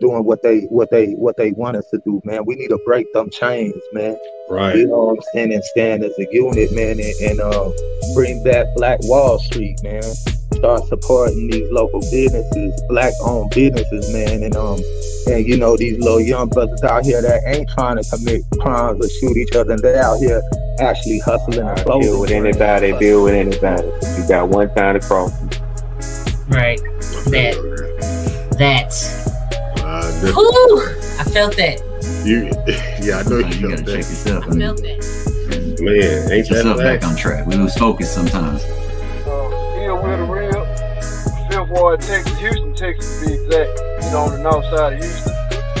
doing what they what they what they want us to do, man. We need to break them chains, man. Right. You know what I'm saying? And stand as a unit, man, and, and uh, bring back Black Wall Street, man. Start supporting these local businesses, black owned businesses, man, and um and you know these little young brothers out here that ain't trying to commit crimes or shoot each other, and they're out here actually hustling and closing. Deal with anybody, deal with anybody. You got one time to cross. Right. That. That. The- Ooh, I felt that. you, yeah, I know You, you gotta got check yourself. I I mean, felt that. Man, ain't get yourself that back on track. We lose focus sometimes. uh, Ill Will the Real, Fifth Ward, Texas, Houston, Texas to be exact. You know, on the north side of Houston.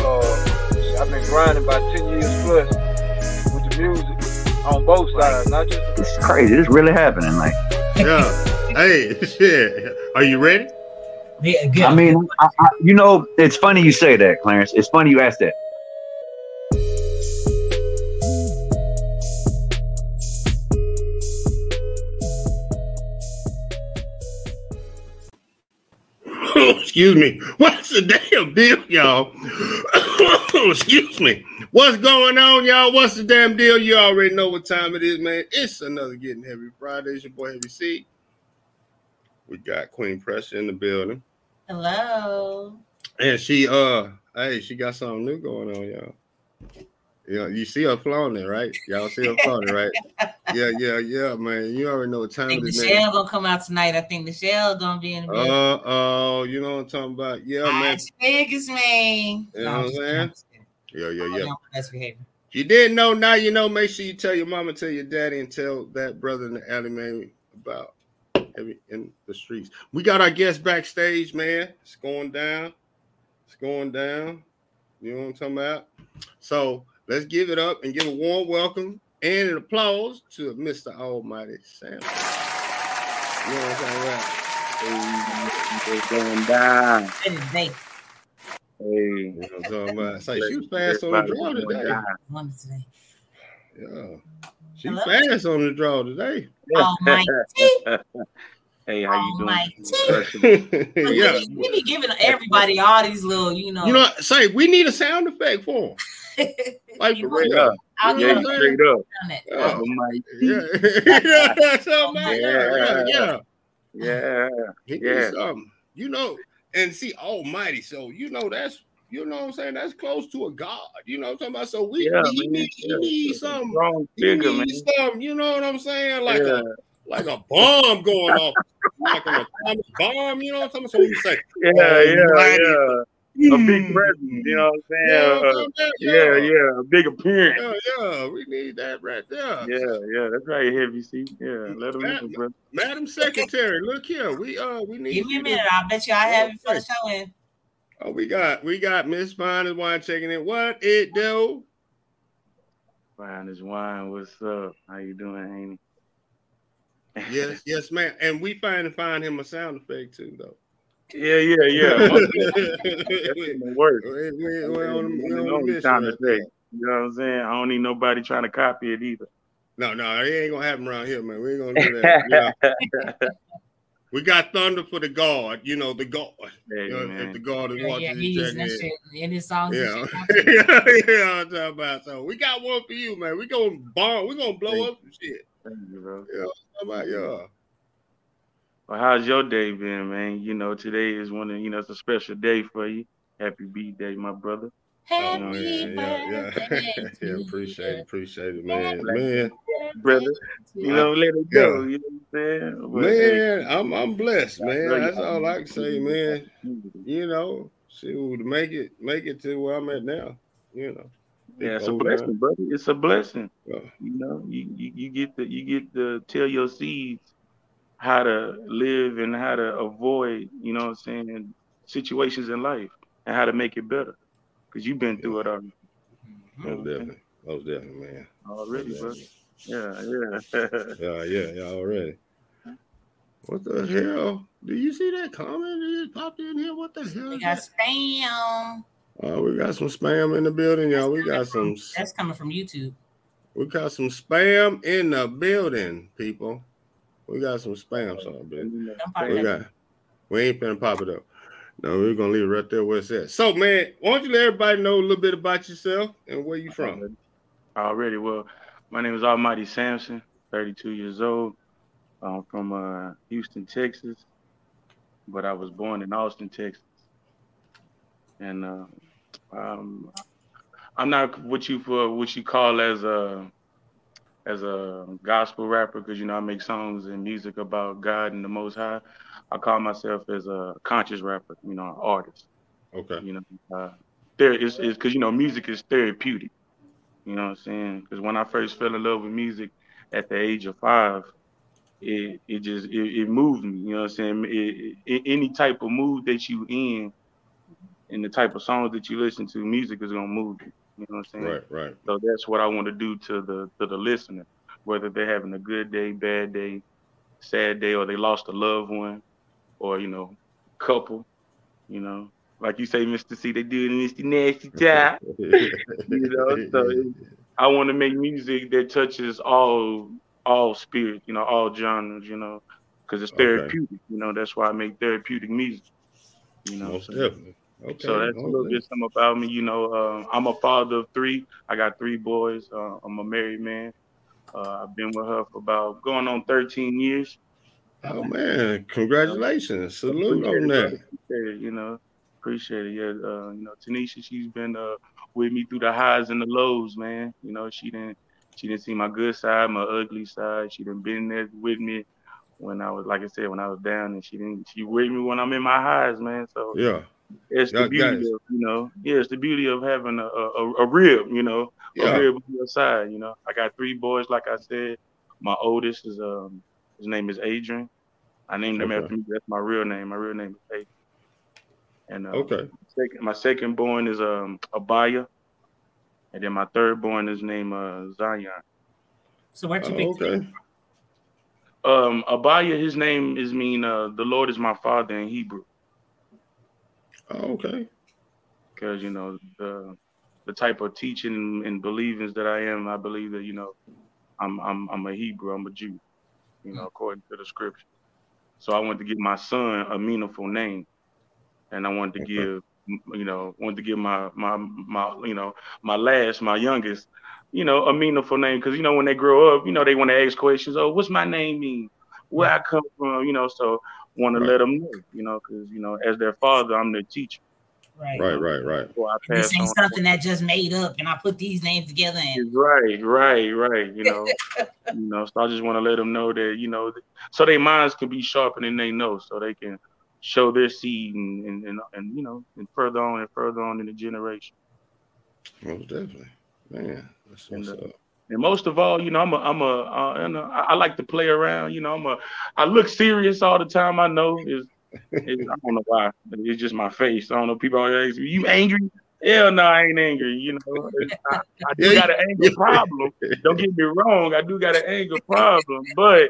Uh, I've been grinding about 10 years plus with the music on both sides, not just the It's crazy. It's really happening. Like, Yeah. hey, shit. Are you ready? Yeah, good. I mean, I, I, you know, it's funny you say that, Clarence. It's funny you ask that. Oh, excuse me. What's the damn deal, y'all? Oh, excuse me. What's going on, y'all? What's the damn deal? You already know what time it is, man. It's another Getting Heavy Friday. It's your boy Heavy C. We got Queen Pressure in the building. Hello. And she uh hey, she got something new going on, y'all. Know, you see her flaunting, right? Y'all see her flaunting, right? Yeah, yeah, yeah, man. You already know what I time think it is, Michelle gonna come out tonight. I think Michelle gonna be in the building. Uh oh, you know what I'm talking about? Yeah, man. Las Vegas, man. You know what I'm saying? Yeah, yeah, yeah. That's behavior. If you didn't know, now you know. Make sure you tell your mama, tell your daddy, and tell that brother in the alley, man, about every in the streets. We got our guest backstage, man. It's going down. It's going down. You know what I'm talking about? So let's give it up and give a warm welcome and an applause to Mr. Almighty Sam. You know what I'm talking about? It's going down. That is they. Hey. You know what I'm talking about? Say she was fast on the draw today. One today. Yeah. She Hello? fast on the draw today. Oh, Almighty. Hey, how you oh, doing? Almighty. yeah. We be giving everybody all these little, you know. You know, say we need a sound effect for him. Like You for know, real. I'll You give know them straight up. on. Yeah. Almighty. Yeah. yeah, something like that. yeah, yeah. Yeah. He Yeah. needs. You know, and see Almighty. So you know that's you know what I'm saying. That's close to a God. You know what I'm talking about. So we Yeah, he man. need, he Yeah. need some. Strong He figure, man. need some. You know what I'm saying? Like yeah. a like a bomb going off, like an atomic bomb. You know what I'm talking about. So we you say yeah, yeah, Almighty. yeah. A big "Hmm," presence, you know what I'm saying? know Uh, talking about? yeah, yeah, a big appearance. Yeah, yeah, we need that right there. Yeah, yeah, that's right, heavy C. Yeah, let him know, bro. Madam Secretary, look here. We uh we need Give me a minute. I'll bet you I have it for the show in. Oh, we got we got Miss Fine is wine checking in. What it do? Fine as wine. What's up? How you doing, Haney? Yes, yes, ma'am. And we find find him a sound effect too, though. yeah, yeah, yeah. In work. we, we, we on, we You on know a what I'm to say. You know what I'm saying? I don't need nobody trying to copy it either. No, no, it ain't gonna happen around here, man. We ain't gonna do that. Yeah. We got thunder for the guard. You know the guard. Hey, You know, if man. the guard is Yeah, watching, yeah, he's he using checking that in. shit in his songs. Yeah, And yeah, yeah. I'm talking about. So we got one for you, man. We gonna bomb. We gonna blow Thank up some shit. Thank you, bro. Yeah, how about y'all? Well, how's your day been, man? You know, today is one of you know it's a special day for you. Happy B Day, my brother. Happy Oh, yeah, yeah, yeah. birthday yeah, to appreciate it, appreciate it, man. Man, Brother, You know, let it go. You know what I'm saying? But, hey, man, I'm I'm blessed, man. love That's y'all. all I can say, man. You know, see to make it make it to where I'm at now. You know. Yeah, it's a blessing, down. brother. It's a blessing. Yeah. You know, you, you you get to you get to tell your seeds how to live and how to avoid, you know what I'm saying, situations in life and how to make it better. Because you've been through it already. Most definitely, most definitely, man. Already, Most brother. Yeah, yeah. Yeah, yeah, yeah, already. What the hell? Do you see that comment that just popped in here? What the hell? We got that? spam. Uh, we got some spam in the building, y'all. We got some That's coming from YouTube. we got some spam in the building, people. We got some spam, son, bitch. Don't We that. got we ain't finna pop it up. No, we're gonna leave it right there where it's at. So, man, why don't you let everybody know a little bit about yourself and where you from? Already, well, my name is Almighty Sampson, 32 years old. I'm from uh, Houston, Texas, but I was born in Austin, Texas. And uh, um, I'm not what you for what you call as a as a gospel rapper because you know I make songs and music about God and the Most High. I call myself as a conscious rapper, you know, an artist. Okay. You know, uh, there is is because you know music is therapeutic. You know what I'm saying? Because when I first fell in love with music at the age of five, it it just it, it moved me. You know what I'm saying? It, it, any type of mood that you in, and the type of songs that you listen to, music is gonna move you. You know what I'm saying? Right, right. So that's what I want to do to the to the listener, whether they're having a good day, bad day, sad day, or they lost a loved one, or you know, couple. You know, like you say, Mr. C, they do this nasty job. you know, so it- I want to make music that touches all all spirit, you know, all genres, you know, because it's Okay. therapeutic. You know, that's why I make therapeutic music. You know, Most so- definitely. Okay. so that's a little bit something about me. You know, uh, I'm a father of three. I got three boys. Uh, I'm a married man. Uh, I've been with her for about going on 13 years. Oh man, congratulations. Salute on that. It, you know, appreciate it. Yeah, uh, you know, Tanisha, she's been uh, with me through the highs and the lows, man. You know, she didn't she didn't see my good side, my ugly side. She didn't been there with me when I was, like I said, when I was down, and she didn't. She with me when I'm in my highs, man. So Yeah. It's the beauty guys. of you know, yeah, it's the beauty of having a a, a rib, you know, Yeah. a rib on your side. You know, I got three boys, like I said. My oldest is um his name is Adrian. I named him Okay. after me. That's my real name. My real name is Adrian. And uh, Okay. second, my second born is um Abaya, and then my third born is named uh, Zion. So where'd you Oh, pick okay. Um, Abaya, his name is mean uh, the Lord is my father in Hebrew. Oh, okay. because you know the the type of teaching and believings that I am, I believe that you know I'm I'm I'm a Hebrew, I'm a Jew, you know, according to the scripture. So I wanted to give my son a meaningful name, and I wanted to Okay. give you know wanted to give my my my you know my last my youngest you know a meaningful name because you know when they grow up you know they want to ask questions oh what's my name mean where I come from you know so want to let them know you know because you know as their father I'm their teacher Right. Right, right, right. I This pass ain't something that just made up and I put these names together and Right, right, right. You know, you know. So I just want to let them know that you know, so their minds can be sharpened and they know, so they can show their seed and and and, and you know, and further on and further on in the generation. Most definitely. Man, that's what's And, uh, up. And most of all, you know, I'm a, I'm a, uh, and, uh, I like to play around. You know, I'm a, I look serious all the time. I know is, is I don't know why. It's just my face. I don't know. People always ask me, "You angry?" Hell no, I ain't angry. You know, I, I do got an anger problem. Don't get me wrong, I do got an anger problem, but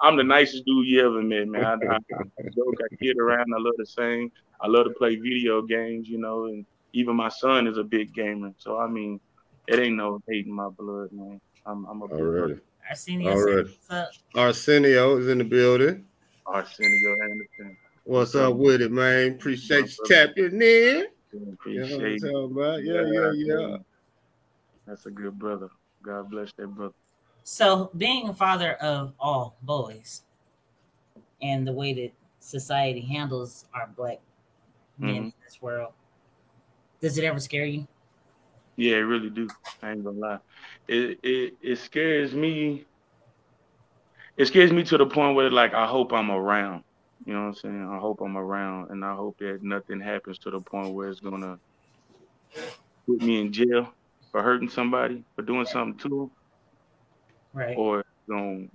I'm the nicest dude you ever met, man. I, I, I joke, I kid around, I love to sing, I love to play video games, you know, and even my son is a big gamer. So I mean, it ain't no hate in my blood, man. I'm, I'm a big Already. Arsenio All said, "What's up?" Arsenio is in the building. Arsenio Anderson. What's up with it, man? Appreciate you tapping in. You know what I'm Appreciate it. talking about? Yeah, yeah, yeah. That's a good brother. God bless that brother. So, being a father of all boys, and the way that society handles our black men Mhm. in this world, does it ever scare you? Yeah, it really do. I ain't gonna lie. It it it scares me. It scares me to the point where like I hope I'm around. You know what I'm saying? I hope I'm around and I hope that nothing happens to the point where it's gonna put me in jail for hurting somebody, for doing something to them, Right. or it's gonna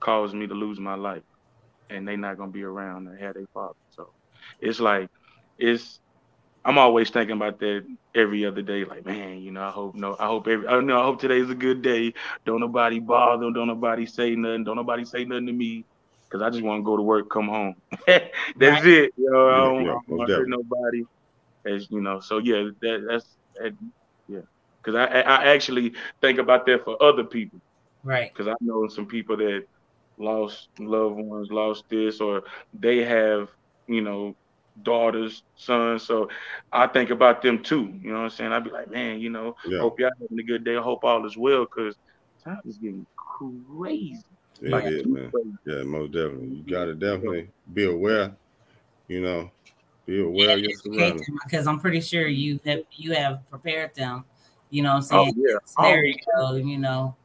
cause me to lose my life. And they not gonna be around to have their father. So it's like it's I'm always thinking about that every other day. Like, man, you know, I hope no, I hope every, I know, I hope today's a good day. Don't nobody bother. Don't nobody say nothing. Don't nobody say nothing to me, cause I just want to go to work, come home. That's Right. it. You know, I Yeah, don't, yeah, I don't most hurt nobody. As you know, so yeah, that that's that, yeah. Cause I I I actually think about that for other people Right. because I know some people that lost loved ones, lost this, or they have, you know, daughters, sons. So I think about them too. You know what I'm saying? I'd be like, man, you know, Yeah. hope y'all having a good day. I hope all is well, cause time is getting crazy. It Like, is, man. Yeah, most definitely. You gotta definitely be aware. You know, be aware of your surroundings. because I'm pretty sure you have you have prepared them. You know what Oh I'm saying? Oh, yeah, Scenario, you know.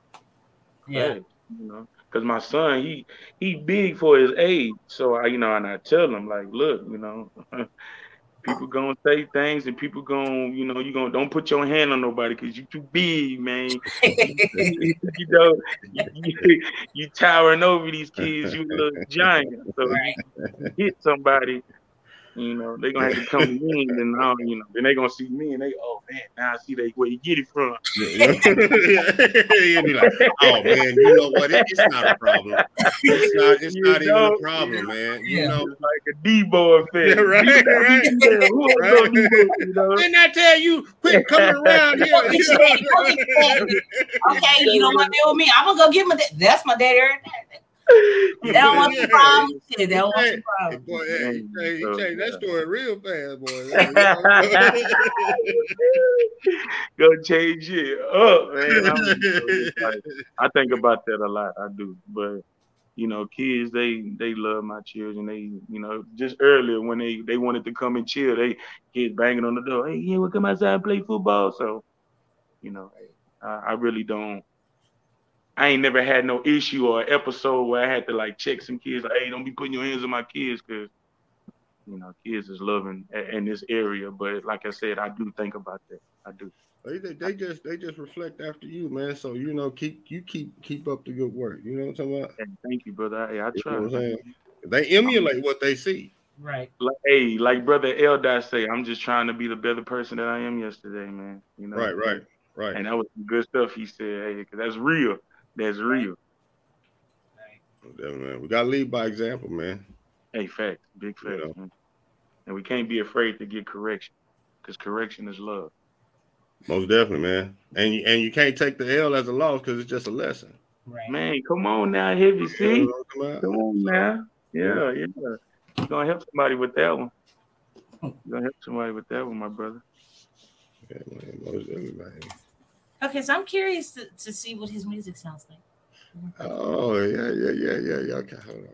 Yeah. Hey, you know, because my son, he he big for his age. So I, you know, and I tell him like, look, you know, people gonna say things, and people gonna, you know, you gonna don't put your hand on nobody because you too big, man. you know, you, you, towering over these kids, you little giant. So you hit somebody. You know, they gonna have to come in and now, you know, then they gonna see me and they, oh man, now I see they where you get it from. You'll be like, oh man, you know what? It- it's not a problem. It's not. It's You not even a problem, man. You Yeah. know. It's like a Debo effect. Yeah, right, right. Yeah, who Right. you know? Didn't I tell you quit coming around here? Okay, you don't want to deal with me. I'm gonna go get my dad. That's my daddy. right there. They don't want the problem. Shit, They don't want the Hey, problem. boy, hey, he changed, he changed that story real fast, boy. Go change it up, man. I'm- I think about that a lot. I do, but you know, kids they they love my children. They you know just earlier when they they wanted to come and chill, they kids banging on the door. Hey, yeah, we'll come outside and play football. So you know, I, I really don't. I ain't never had no issue or episode where I had to like check some kids. Like, hey, don't be putting your hands on my kids, cause you know, kids is loving a- in this area. But like I said, I do think about that. I do. They, they, they just they just reflect after you, man. So you know, keep you keep keep up the good work. You know what I'm talking about? And thank you, brother. Hey, I You try. know what I'm saying? They emulate what they see. Right. Like, hey, like brother Eldar say, I'm just trying to be the better person that I am yesterday, man. You know, Right, right, right. And that was some good stuff he said. Hey, 'cause that's real. That's real. Yeah, man. We gotta lead by example, man. Hey, fact, big fact. You know. man. And we can't be afraid to get correction, because correction is love. Most definitely, man. And you, and you can't take the L as a loss because it's just a lesson. Right. Man, come on now, heavy You C. know what I'm talking about? Come on now. Yeah, yeah. You're gonna help somebody with that one. You're gonna help somebody with that one, my brother. Yeah, man. Most definitely, man. Okay, so I'm curious to, to see what his music sounds like. Oh yeah, yeah, yeah, yeah, yeah. Okay, hold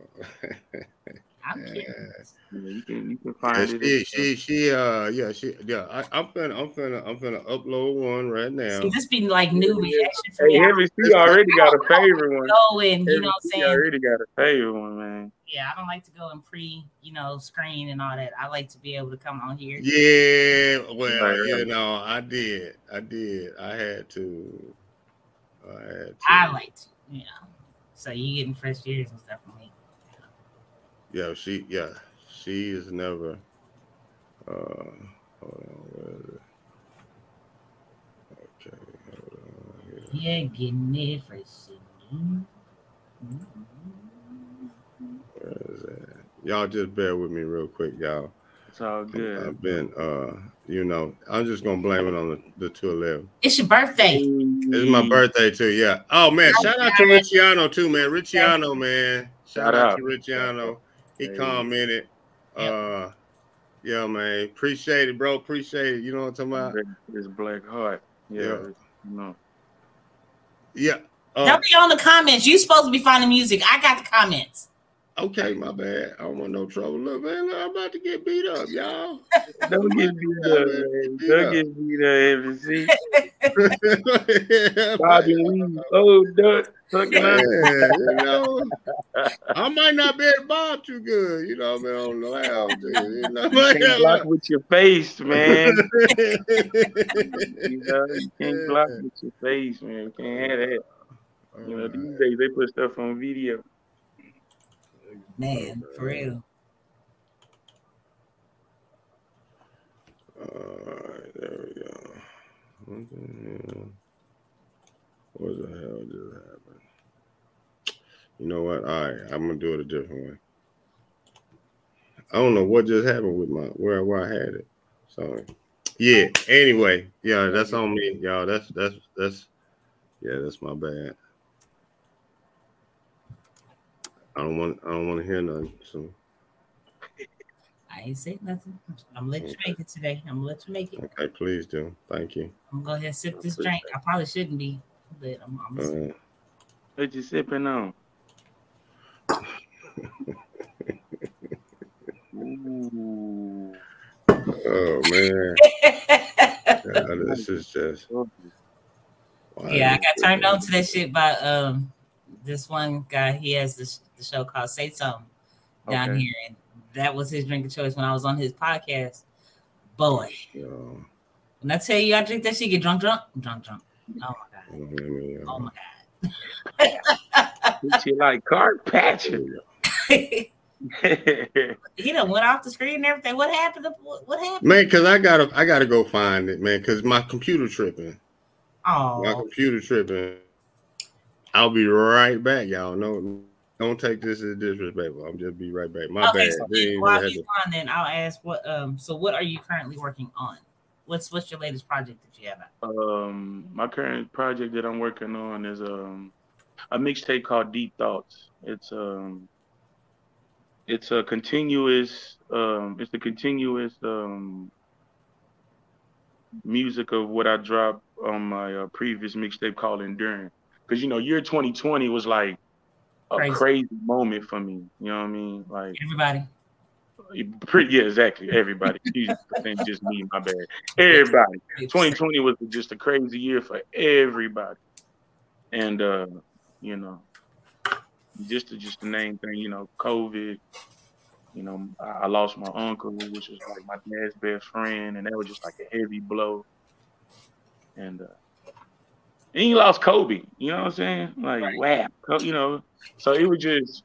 on. I'm Yeah. curious. Yeah, you can you can Yeah, find it. she, she, she, uh, yeah, she, yeah. I, I'm finna, I'm finna, I'm finna upload one right now. See, this be like new reaction for Hey, me. I Heavy C already got a favorite one. go and you know what I'm Heavy C saying. already got a favorite one, man. Yeah, I don't like to go and pre, you know, screen and all that. I like to be able to come on here. Yeah, well, Right, you right. know, I did, I did, I had to, I had to. I like to, you know. So you getting fresh ears and stuff from me. Yeah, she, yeah, she is never. Uh, hold on, where is it? Okay, hold on. Here. Yeah, getting it fresh. Where is that? Y'all just bear with me real quick, y'all. It's all good. I've been, uh, you know, I'm just gonna blame it on the, the 211. It's your birthday. It's my birthday too, yeah. Oh man, shout out to Ricciano too, man. Ricciano, man. Shout Shout out out. to Ricciano. He Hey. commented. Uh yeah, man. Appreciate it, bro. Appreciate it. You know what I'm talking about? This black heart. Yeah. Yeah. You know. Yeah. Uh, Don't be on the comments. You supposed to be finding music. I got the comments. Okay, my bad. I don't want no trouble. Look, man, look, I'm about to get beat up, y'all. Don't get beat up, man. Don't get beat up, Heavy C. Bobby Lee. Oh, duck. Fucking Yeah, you know, I might not be able to bob too good, you know, man, on the loud, you know, You can't block with your face, man. You know, you can't block with your face, man. You can't have that. You know, these days they put stuff on video. Man, for real. Alright, there we go. What the hell? What the hell just happened? You know what? All right, I'm gonna do it a different way. I don't know what just happened with my where where I had it. So yeah. Anyway, yeah, that's on me, y'all. That's that's that's yeah, that's my bad. I don't want I don't want to hear nothing. So I ain't saying nothing. I'm gonna let you make it today. I'm gonna let you make it. Okay, please do. Thank you. I'm gonna go ahead and sip this drink. I probably shouldn't be, but I'm, I'm gonna sip. Uh, What you sipping on? Ooh. oh man, God, this is just. why yeah, I got turned on to that shit by um this one guy. He has this the show called Say Something down Okay. here, and that was his drink of choice when I was on his podcast. Boy, Yo, when I tell you I drink that shit, get drunk, drunk, drunk, drunk. Oh my let me, god, oh my What you like card patches? god. he done went off the screen and everything. What happened? To, what, what happened? Man, cause I gotta, I gotta go find it, man. Cause my computer tripping. Oh, My Oh, computer tripping. I'll be right back, y'all. No, don't take this as disrespectful. I'm just be right back. My okay. bad. So They while had he's to- on, then I'll ask what. Um. So what are you currently working on? What's what's your latest project that you have out? Um, my current project that I'm working on is um a mixtape called Deep Thoughts. It's um it's a continuous um it's the continuous um music of what I dropped on my uh, previous mixtape called Enduring. Because you know, year 2020 was like a Crazy. crazy. moment for me. You know what I mean? Like Everybody. pretty yeah, exactly. Everybody. Jesus, just me, my bad. Everybody. 2020 was just a crazy year for everybody. And uh, you know, just to just the name thing, you know, COVID, you know, I, I lost my uncle, which was like my dad's best friend, and that was just like a heavy blow. And uh and he lost Kobe, you know what I'm saying? Like Right. wow, you know. So it was just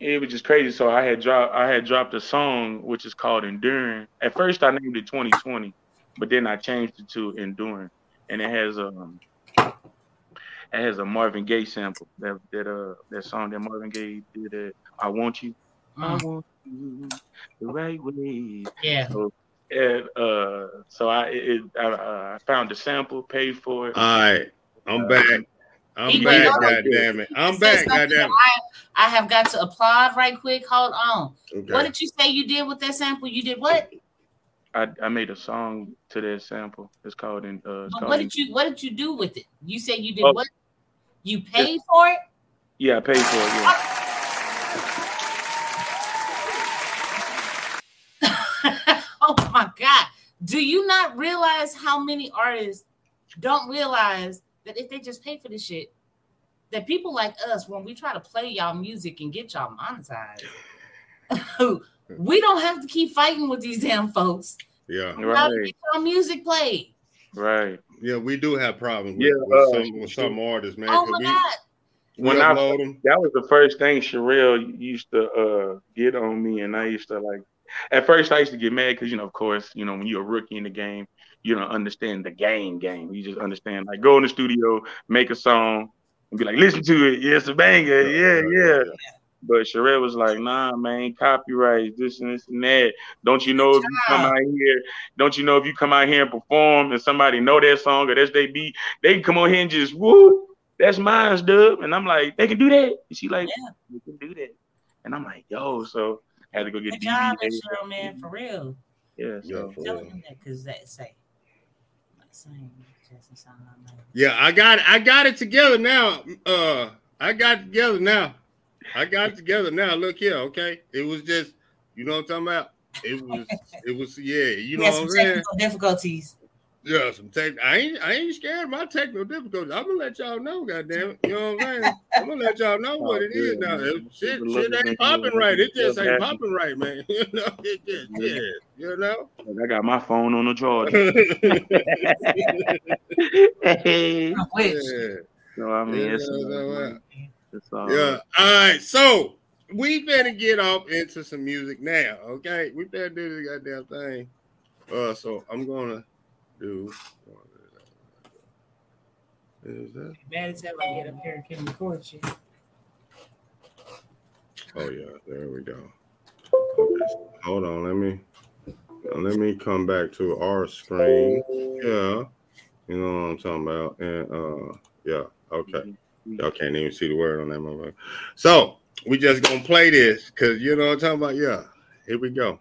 it was just crazy. So I had dropped I had dropped a song which is called Enduring. At first I named it 2020, but then I changed it to Enduring. And it has um it has a Marvin Gaye sample. That that uh that song that Marvin Gaye did uh, I want you. I Mm, want you the right way. yeah. And uh so I it, I, uh, I found the sample, paid for it. All right, I'm back. I'm He back. went God damn it. I'm back. something God I, I have got to applaud right quick. Hold on. it. What did you say you did with that sample? You did what? I, I made a song to that sample. It's called in uh it's called what In- did you what did you do with it? You said you did Oh. what? You paid for it? Yeah, I paid for it, yeah. oh my god. Do you not realize how many artists don't realize that if they just pay for this shit, that people like us, when we try to play y'all music and get y'all monetized, we don't have to keep fighting with these damn folks. Yeah. How to Right, get y'all music played. right. Yeah, we do have problems with, Yeah, with, uh, some, with some artists, man. Oh 'cause my we, god. we When I- upload them. That was the first thing Sherelle used to uh get on me, and I used to like. At first, I used to get mad because you know, of course, you know, when you're a rookie in the game, you don't understand the game. Game. You just understand like go in the studio, make a song, and be like, listen to it. Yeah, it's a banger. Yeah, yeah. But Sherelle was like, nah, man, copyright, this and this and that. Don't you know if you come out here, don't you know if you come out here and perform and somebody know that song or that's they beat, they can come on here and just whoop, that's mine's dub. And I'm like, they can do that. And she like, Yeah. they can do that. And I'm like, yo, so I had to go get Good job, DVDs. Cheryl, man, for real. Yeah, Yeah, so for Telling real. them that because that say, like saying, Justin sound like me. Yeah, I got it. I got it together now. Uh I got it together now. I got it together now. Look here, okay? It was just, you know what I'm talking about? It was it was yeah, you know what some I'm saying? technical difficulties. Yeah, some tech. I ain't I ain't scared of my technical difficulties. I'm gonna let y'all know, goddamn it. You know what I'm saying? I'm gonna let y'all know what it is now. It- shit, shit ain't popping right. It just ain't popping right, man. You know, it just yeah, you know. I got my phone on the charger. hey. I wish. yeah. So I mean, Yeah, it's, that's all right. it's all Yeah. All right. So we better get off into some music now. Okay. We better do this goddamn thing. Uh, so I'm gonna do. Is that? Bad as hell I get up here and can record you. Oh yeah. There we go. Okay. Hold on. Let me. Let me come back to our screen. Yeah. You know what I'm talking about. And uh, yeah. Okay. Y'all can't even see the word on that motherfucker. So we just gonna play this because you know what I'm talking about. Yeah, Here we go.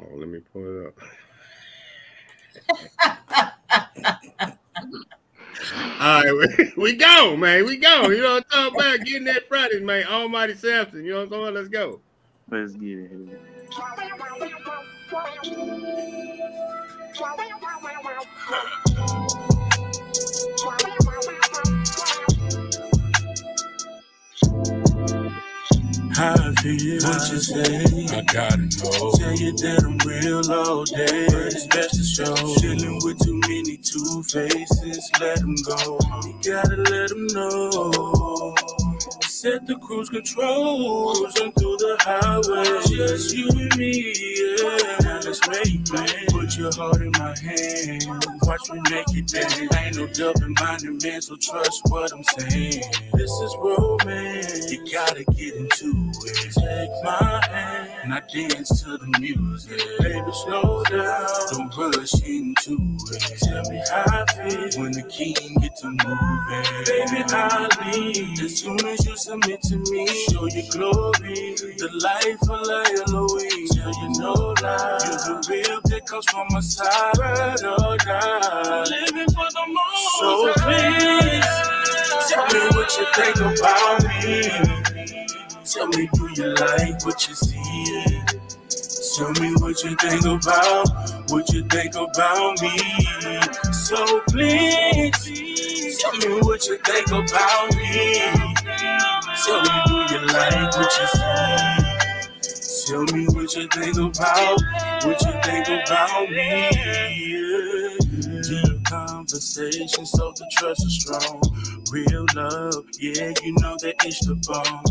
Oh, let me pull it up. All right, we, we go, man. We go. You know what I'm talking about? Getting that Friday, man. Almighty Samson. You know what I'm talking about? Let's go. Let's get it. How I feel, what you say? I gotta know. Tell you that I'm real all day, but it's best to show. Chilling with too many two faces, let them go. You gotta let them know. Set the cruise controls on through the highway. Just you and me, yeah. Now Let's make plans. Put your heart in my hand. Watch me make it dance. Ain't no double-minded man, so trust what I'm saying. This is romance. You gotta get into it. Take my hand and I dance to the music. Baby, slow down. Don't rush into it. Tell me how I feel when the king get to moving. Baby, I leave as soon as you submit to me. Show your glory. The life of Elohim. Tell you no lie. You're the real that comes from my side. Ride or die. Living for the moment. So please, tell me what you think about me. Tell me, do you like what you see? Tell me what you think about, what you think about me. So please, tell me what you think about me. Tell me, do you like what you see? Tell me what you think about, what you think about me. Yeah. Deep conversation, so the trust is strong. Real love, yeah, you know that it's the bomb.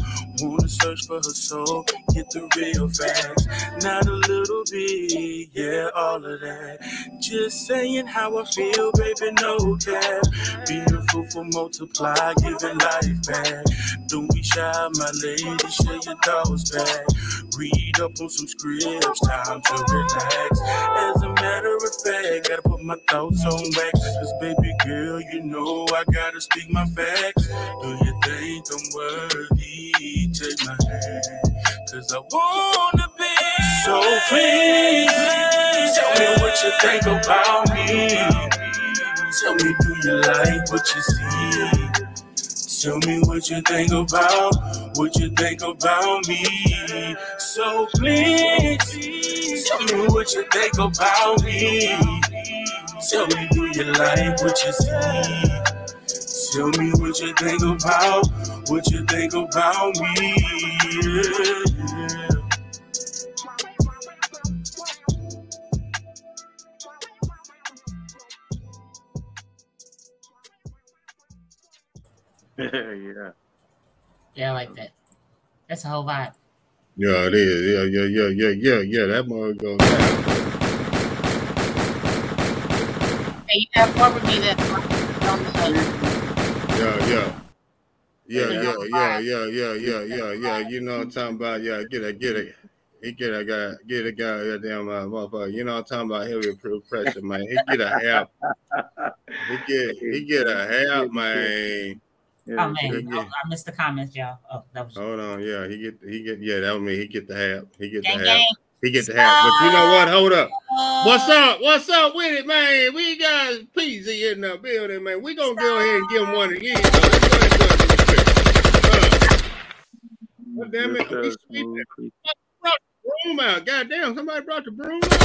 Wanna search for her soul, get the real facts. Not a little bit, yeah, all of that. Just saying how I feel, baby, no cap. Beautiful for multiply, giving life back. Don't be shy, my lady, share your thoughts back. Read up on some scripts, time to relax. As a matter of fact, gotta my thoughts on wax. Cause baby girl, you know I gotta speak my facts. Do you think I'm worthy? Take my hand. Cause I wanna be. So please, tell me what you think about me. Tell me, do you like what you see? Tell me what you think about, what you think about me. So please, tell me what you think about me. Tell me, do you like what you see? Tell me what you think about, what you think about me. Yeah. yeah. Yeah, I like that. That's a whole vibe. Yeah, it is. Yeah, yeah, yeah, yeah, yeah, yeah. That mother goes down. Hey, you have fun with me that Yeah, yeah. Yeah, yeah, yeah, yeah, yeah, yeah, yeah, yeah. You know what I'm talking about? Yeah, get it, get it. He get a guy, get a guy, goddamn uh, motherfucker. You know what I'm talking about? Heavy proof pressure, man. He get a half. He get, he get a half, man. Oh man, Yeah. oh, I missed the comments, y'all. Oh, that was Hold on, yeah, he get, he get, yeah, that was me. He get the half. He get the gang half. gang. He get the half. But you know what? Hold up. What's up? What's up with it, man? We got Peasy in the building, man. We gonna go ahead and give him one again. So let's go ahead and do it real quick. Uh, God damn it. We, we brought the broom out. God damn, somebody brought the broom out.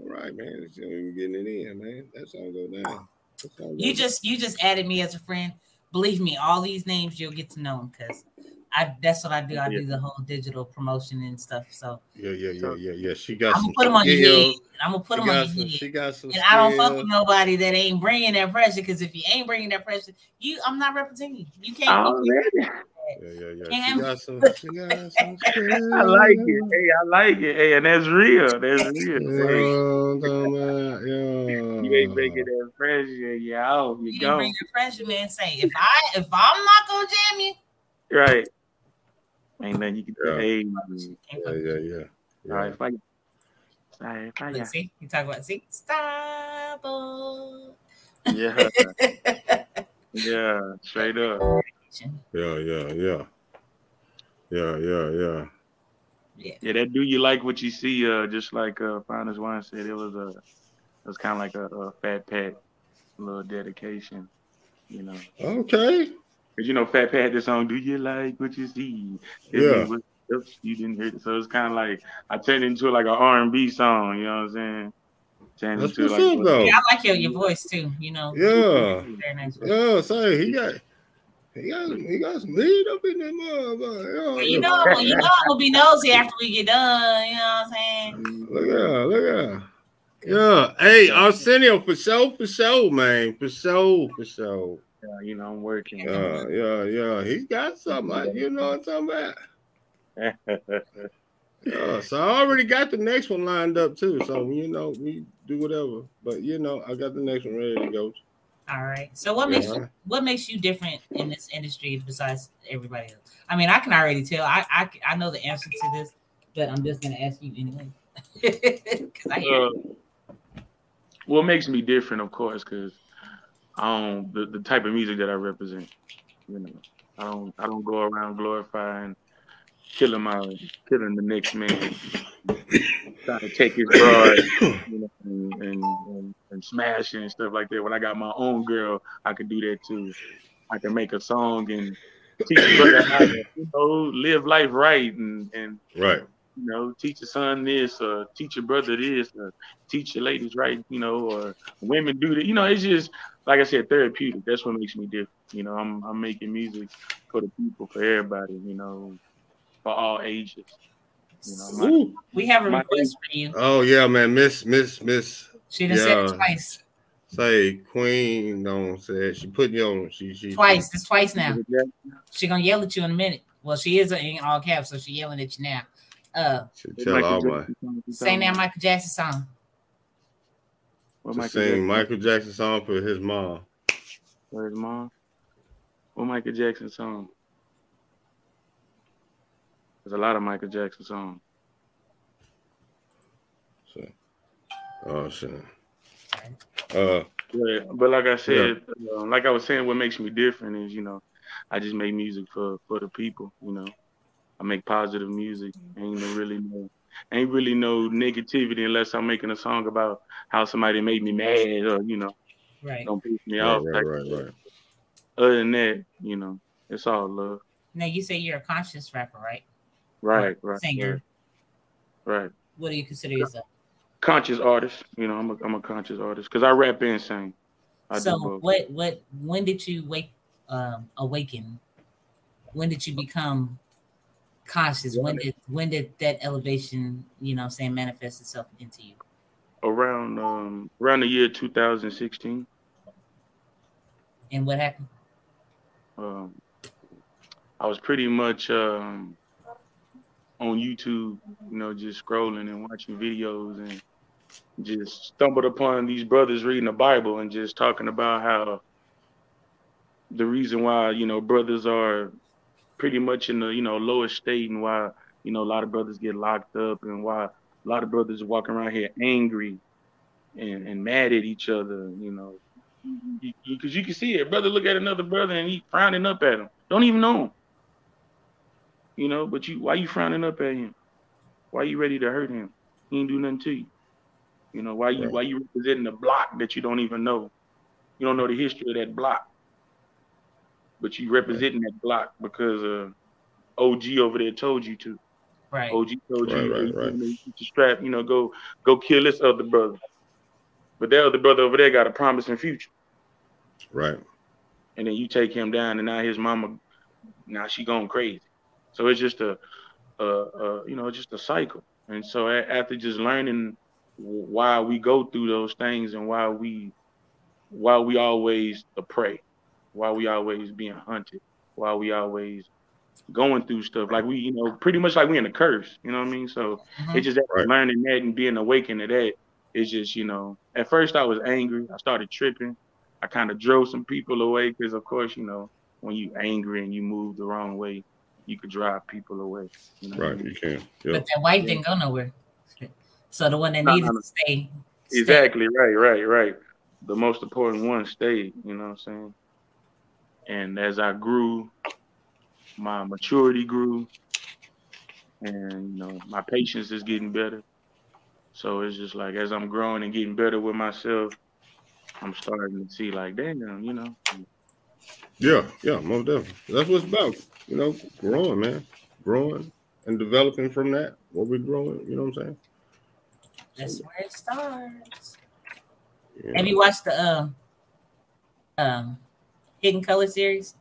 All right, man. It's even getting it in, man. That's all go down. All go You down. just you just added me as a friend. Believe me, all these names you'll get to know them because I that's what I do. I do the whole digital promotion and stuff. So Yeah, yeah, yeah, yeah, yeah. She got I'm gonna put them on your skills. head. I'm gonna put them on got your head. she got some And I don't fuck with nobody that ain't bringing that pressure. Because if you ain't bringing that pressure, you I'm not representing you. You can't. Oh, Already. Yeah, yeah, yeah. She got some. She got some. I like it. Hey, I like it. Hey, and that's real. That's real. Yeah, I'm talking about, yeah. you ain't making that pressure. You out. You You ain't go. bring the pressure, man. Say if I if I'm not gonna jam you, Right. Ain't nothing you can do. Yeah. Hey. can't Yeah, yeah, yeah. All right, fire. All right, Look, fire. see, you talk about see, stop. Yeah. Yeah. Straight up. Yeah, yeah, yeah. Yeah, yeah, yeah. Yeah. Yeah, that do you like what you see? Uh, just like uh, Finest Wine said, it was a, it was kind of like a, a Fat Pat little dedication, you know. Okay. Cause you know, Fat Pat had this song, "Do you like what you see?" Yeah. What- you didn't hear it, so it's kind of like I turned into like an R and B song. You know what I'm saying? Turned That's into what's like up, though. Yeah, I like your, your voice too. You know. Yeah. Nice. Yeah, say he got he got he got some lead up in that motherfucker. Well, you know, well, you know, I'm gonna be nosy after we get done. You know what I'm saying? Look at look at Yeah. Hey, Arsenio for sure, for sure, man. For sure, for sure. Yeah, you know, I'm working. Yeah, yeah, yeah. He got something, like, you know what I'm talking about? Yeah, so I already got the next one lined up too. So you know, we do whatever. But you know, I got the next one ready to go. All right. So what makes you what makes you different in this industry besides everybody else? I mean, I can already tell. I I, I know the answer to this, but I'm just gonna ask you anyway. Because I hear Uh, what makes me different, of course, because I don't the, the type of music that I represent. You know, I don't I don't go around glorifying killing my killing the next man, trying to take his broad, you know, and, and, and, and smash and stuff like that. When I got my own girl, I could do that too. I can make a song and teach a brother how to you know live life right and and Right. you know, teach your son this, or teach your brother this, or teach your ladies right, you know, or women do that. You know, it's just like I said, therapeutic. That's what makes me different. You know, I'm I'm making music for the people, for everybody. You know, for all ages. You know, my, Ooh. we have a My- request for you. Oh yeah, man. Miss Miss Miss She done said it twice. say Queen don't say she put you on she she Twice. It's twice now. She gonna yell at you in a minute. Well, she is in all caps, so she yelling at you now. Uh, she tell all my sing that Michael Jackson song. What Michael sing Jackson? Michael Jackson song for his mom. Where's mom? What Michael Jackson song? There's a lot of Michael Jackson songs. So, oh shit. Uh But, but like I said, uh, like I was saying, what makes me different is, you know, I just make music for for the people. You know, I make positive music. Ain't no really no, ain't really no negativity unless I'm making a song about how somebody made me mad or you know, Right. don't piss me right, off. right, type right, right. Other than that, you know, it's all love. Now you say you're a conscious rapper, right? Right, right, Singer. right. right. What do you consider yourself? Conscious artist. You know, I'm a I'm a conscious artist because I rap and sing. I so what what when did you wake um awaken? When did you become conscious? When did when did that elevation, you know, I'm saying manifest itself into you? Around um around the year 2016. And what happened? um, I was pretty much um, on YouTube, you know, just scrolling and watching videos and just stumbled upon these brothers reading the Bible and just talking about how the reason why, you know, brothers are pretty much in the, you know, lowest state and why, you know, a lot of brothers get locked up and why a lot of brothers walking around here angry and, and mad at each other, you know, mm-hmm. because you, 'cause you can see it. Brother look at another brother and he frowning up at him. Don't even know him. You know, but you why you frowning up at him? Why you ready to hurt him? He ain't do nothing to you. You know, why you Right. why you representing the block that you don't even know? You don't know the history of that block. But you representing that block because uh OG over there told you to. Right. OG told you, Right, right, you right. know, you to strap, you know, go go kill this other brother. But that other brother over there got a promising future. Right. and then you take him down, and now his mama, now she going crazy. So it's just a, a, a you know, just a cycle. And so after just learning why we go through those things and why we, why we always the prey, why we always being hunted, why we always going through stuff like we, you know, pretty much like we in a curse. You know what I mean? So Mhm. it's just that Right. learning that and being awakened to that. It's just, you know, at first I was angry. I started tripping. I kind of drove some people away because, of course, you know, when you angry and you move the wrong way, you could drive people away. You know what I Right. mean? You can. Yeah. But that wife didn't go nowhere. So the one that No, needed no, no. to stay. stay. Exactly. Right. Right. Right. The most important one stayed. You know what I'm saying? And as I grew, my maturity grew, and you know my patience is getting better. So it's just like as I'm growing and getting better with myself, I'm starting to see like, damn, you know, Yeah, yeah, most definitely. That's what it's about. You know, growing, man. Growing and developing from that. What we're growing, you know what I'm saying? That's where it starts. Yeah. Have you watched the um um Hidden Color series?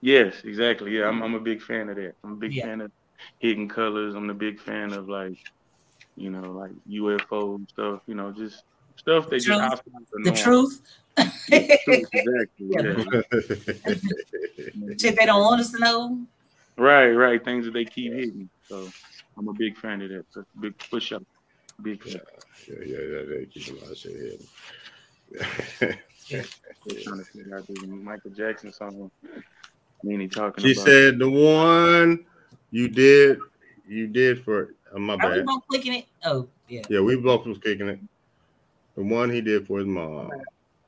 Yes, exactly. Yeah, I'm I'm a big fan of that. I'm a big Yeah. fan of hidden colors. I'm a big fan of like, you know, like UFO stuff. You know, just stuff that just Truth. outside the, The norm. truth. Yeah, truth, exactly. Yeah. Yeah. Shit they don't want us to know. Right, right. Things that they keep hidden. So I'm a big fan of that. So big push up. Big fan. Yeah, yeah, yeah, they keep a lot of shit hidden. They're trying to figure out this Michael Jackson song. Then he talking she about said the one you did, you did for oh, my Are we bad. both clicking it? Oh, yeah. Yeah, we both was kicking it. The one he did for his mom.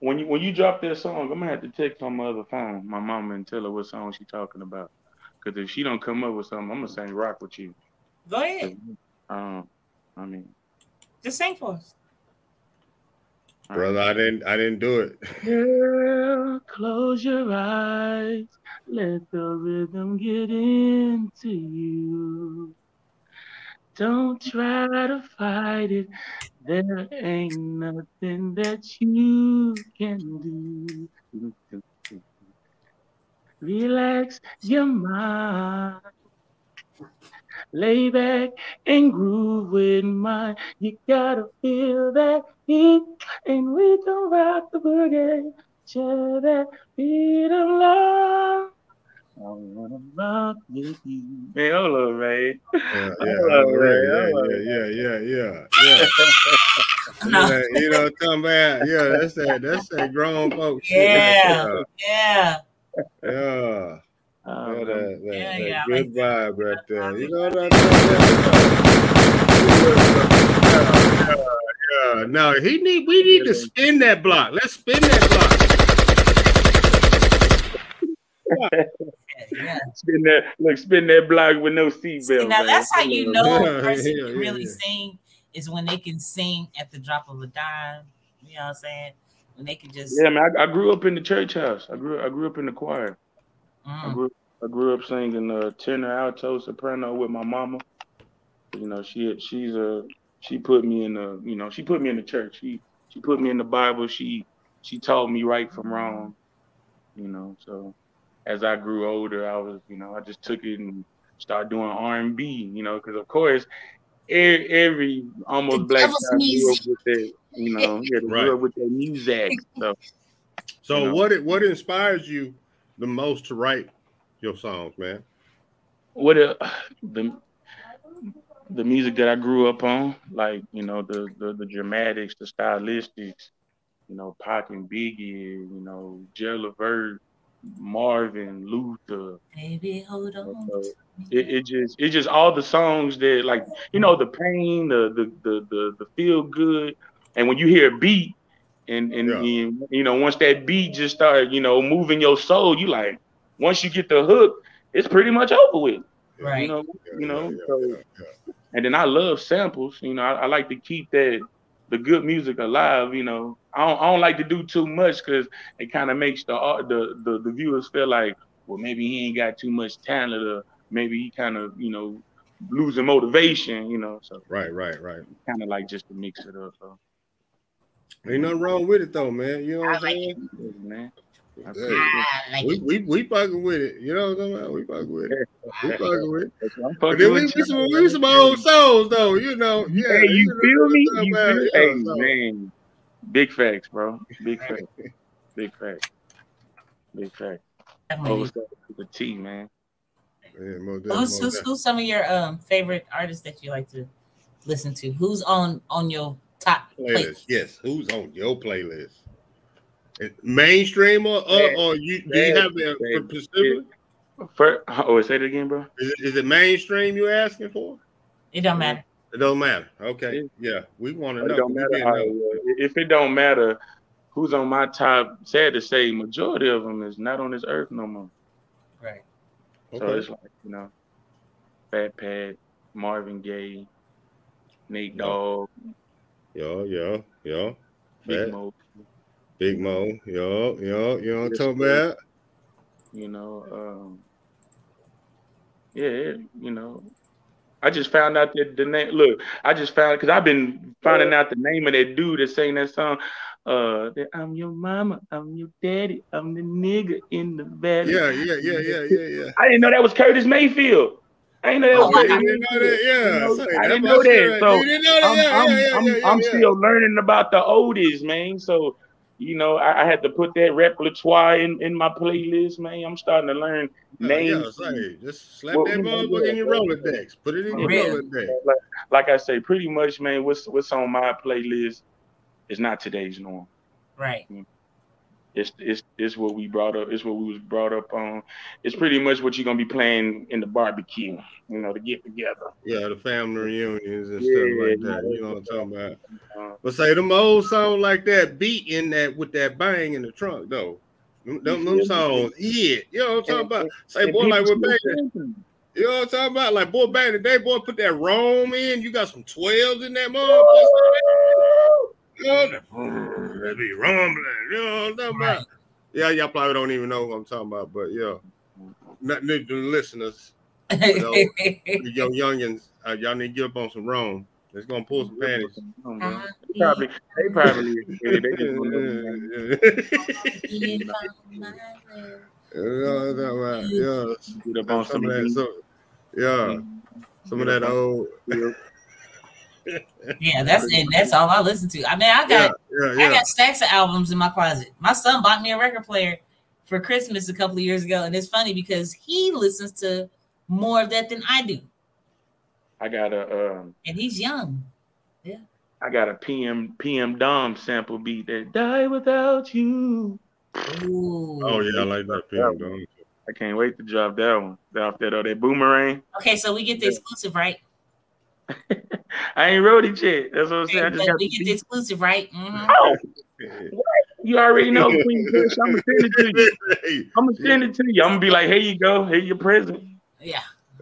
when you when you drop that song, I'm gonna have to text on my other phone, my mama, and tell her what song she talking about. Cause if she don't come up with something, I'm gonna sing rock with you. Go ahead. Um, I mean, Just sing for us. Brother, I didn't I didn't do it. Girl, close your eyes. Let the rhythm get into you. Don't try to fight it. There ain't nothing that you can do. Relax your mind. Lay back and groove with mine. You gotta feel that heat, and we can rock the boogie. Share that beat of love. I wanna rock with you. Man, hold on, man. Yeah, yeah, love yeah, yeah, yeah, yeah, yeah, yeah. No. Yeah, you know, come back. Yeah, that's that. That's that grown folks. shit. Yeah. Yeah. Yeah, yeah. Um, oh, Yeah, that, that, Yeah, that yeah, good like vibe right there. You know what I'm saying? Yeah, yeah. No, he need. We need to spin that block. Let's spin that block. Yeah. spin that look, spin that block with no seatbelt. See, now man. that's how you know Yeah, a person yeah, can yeah, really yeah. sing is when they can sing at the drop of a dime. You know what I'm saying? When they can just Yeah, man. I, I grew up in the church house. I grew I grew up in the choir. I mm, grew I grew up singing uh, tenor, alto, soprano with my mama. You know, she she's a she put me in the you know she put me in the church. She she put me in the Bible. She she taught me right from wrong. You know, so as I grew older, I was you know I just took it and started doing R and B. You know, because of course every, every almost The black devil's child grew up with that. You know, yeah, they Right. grew up with that music. So So You know. what? What inspires you the most to write your songs, man? what a, the the music that I grew up on, like you know the the, the dramatics, the stylistics, you know Pac and Biggie, you know Jerry Levert, Marvin, Luther. baby, hold on. So it, it just it just all the songs that like you know the pain, the the the the, the feel good, and when you hear a beat. And and, Yeah. and, you know once that beat just start you know moving your soul, you like once you get the hook, it's pretty much over with. Right. You know, Yeah, you know. yeah, so- yeah, yeah. and then I love samples. You know, I, I like to keep that the good music alive. You know, I don't, I don't like to do too much because it kind of makes the, art- the the the viewers feel like, well, maybe he ain't got too much talent, or maybe he kind of you know losing motivation. You know, so Right, right, right. kind of like just to mix it up. So, Ain't nothing wrong with it though, man. You know what I I'm like saying? yeah, man. Hey, appreciate it. I like we, we we fucking with it. You know what I'm talking about? We fucking with it. We fucking with it. That's I'm But fucking then we, with we, some, we some old souls though. You know. Yeah. Hey, you know feel me? You about? feel? Yeah, Hey, man. Big facts, bro. Big facts. Big facts. Big facts. Definitely. Always got the T, man. Yeah, most Who's, definitely, most who's, who's some of your um favorite artists that you like to listen to? Who's on on your top playlist. playlist? Yes. Who's on your playlist? Mainstream or, or, or you do you have a Yeah. specific? First, oh, say it again, bro. Is it, is it mainstream you're asking for? It don't matter. It don't matter. Okay. Yeah, we want to It know. don't matter. didn't know. right, if it don't matter, who's on my top. Sad to say, majority of them is not on this earth no more. Right. So Okay. it's like you know, Fat Pat, Marvin Gaye, Nate Yeah. Dogg, Yeah, yeah, yeah. Big Fat. Mo. Big Moe. Yo, yo, you know what I'm talking about? You know, um, yeah, you know. I just found out that the name. Look, I just found because I've been finding out the name of that dude that sang that song. Uh, that I'm your mama, I'm your daddy, I'm the nigga in the valley. Yeah, yeah, yeah, yeah, yeah, yeah. I didn't know that was Curtis Mayfield. Oh, I didn't know that Oh, was I You Curtis didn't know that? Mayfield. Yeah. You know, say, I that's didn't my know shit that. right So there. You didn't know that? I'm, Yeah, I'm, yeah, yeah, I'm, yeah, I'm yeah. still learning about the oldies, man. So, you know, I, I had to put that repertoire in, in my playlist, man. I'm starting to learn oh, Yeah, names. yeah, say, just slap Well, that you know, motherfucker in your yeah. Rolodex. Put it in uh, your Real. Rolodex. Like, like I say, pretty much, man, what's what's on my playlist is not today's norm. Right. Mm. It's it's it's what we brought up. It's what we was brought up on. It's pretty much what you're gonna be playing in the barbecue, you know, to get together. Yeah, the family reunions and Yeah, stuff like that. You know what I'm talking about? Uh, But say them old songs like that beat in that with that bang in the trunk though. Them, them, songs, yeah. You know what I'm talking And- about? Say and boy, like with still back, you know what I'm talking about? Like boy, back in the day, boy, put that Rome in. You got some 12s in that motherfucker. You know, that, that be rumbling. You know what I'm talking about? Yeah, y'all probably don't even know what I'm talking about, but yeah. Not the the listeners, the young youngins, uh, y'all need to get up on some Rome. It's gonna pull some panties. Man. They probably, they probably, they just gonna You know what I'm talking about? Yeah, get up on some some of of that. So, yeah, some of that old. Yeah, that's and that's all I listen to. I mean, I Yeah, got yeah, I got stacks of albums in my closet. My son bought me a record player for Christmas a couple of years ago, and it's funny because he listens to more of that than I do, I got a, um, and he's young. Yeah. I got a PM PM Dawn sample beat that die without you. Ooh. Oh yeah, I like that film. Though. I can't wait to drop that one. Off that, oh, that boomerang. Okay, so we get the exclusive, right? I ain't wrote it yet. That's what I'm saying. I Okay, just got we get the exclusive, right? Mhm. Oh, you already know, Queen Kush. I'm gonna send it to you. I'm gonna send it to you. I'm gonna be like, here you go. Here your present Yeah.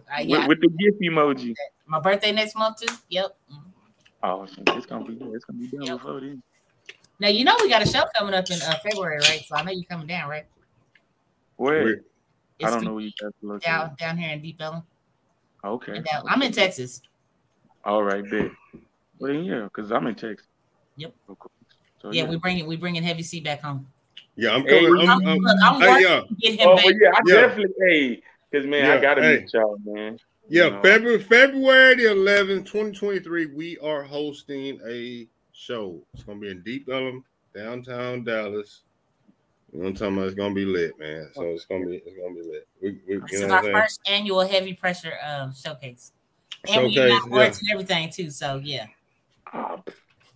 Uh, with, yeah. with the gift emoji. My birthday next month too. Yep. Oh, it's gonna be it's gonna be done Yep. before then. Now you know we got a show coming up in uh, February, right? So I know you're coming down, right? Where? Wait. I don't know where you guys look. down down here in Deep Ellum. Okay. And, I'm in Texas. All right, big. Well, then, yeah, because I'm in Texas. Yep. Of. So, Yeah, we bring it. We bringing Heavy C back home. Yeah, I'm Hey, coming. I'm, I'm, I'm, look, I'm hey, working yeah, to get him Oh, back. but yeah, I Yeah. definitely, hey, because man, I gotta hey. meet y'all, man. yeah. You know. February February the 11th, 2023. We are hosting a show. It's gonna be in Deep Ellum, downtown Dallas. You know what I'm talking about? It's gonna be lit, man. So it's gonna be it's gonna be lit. We, we This you is our what I'm saying? first annual heavy pressure um, showcase. And we Showcase, got awards and everything too. So yeah. Ah,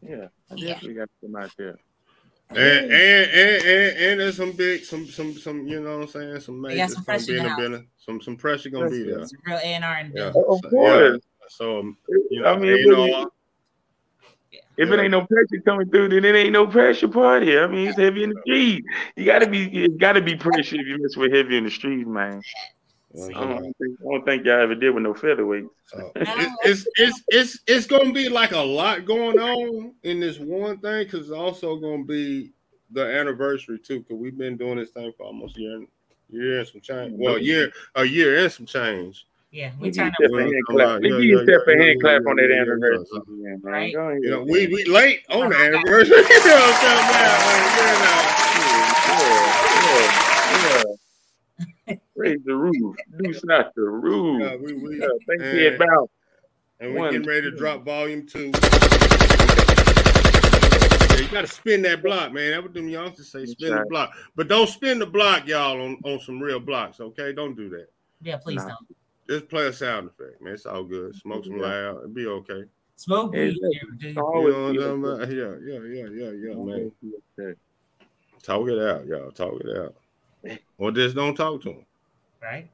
yeah, I Yeah. definitely got to come out there. And and, and and and there's some big some some some you know what I'm saying some They major got some gonna pressure be in in the the. Some some pressure gonna be there. It's real A and R in the Yeah. Of So, course. So um, you know, I mean, it A&R, if it ain't no pressure coming through, then it ain't no pressure party. I mean, it's heavy in the street. You gotta be, it's gotta be pressure if you mess with heavy in the street, man. You know I don't, think, I don't think y'all ever did with no featherweights. So, it- it's it's it's it's gonna be like a lot going on in this one thing because it's also gonna be the anniversary too. Because we've been doing this thing for almost a year, and- year and some change. Well, a year a year and some change. Yeah, We we turn step a hand clap. We yeah, give a yeah, step a hand clap on that yeah, yeah, anniversary. yeah. Yeah. Right. You know, we we late on the anniversary. you know what I'm talking about? Yeah, yeah, yeah. Raise the roof. Loose not the roof. Yeah, we we Yeah, think and- it about. and we're One, getting ready to drop volume two. Yeah, you gotta spin that block, man. That's what them youngsters say. Spin the block, but don't spin the block, y'all, on, on some real blocks. Okay, don't do that. Yeah, please Nah. don't. Just play a sound effect, man. It's all good. Smoke some Yeah. loud. It'll be okay. Smoke weed. Exactly. yeah. You Always know be I'm okay. talking about? Yeah, yeah, yeah, yeah, yeah, man. Always be okay. Talk it out, y'all. Talk it out. Or just don't talk to them. Right.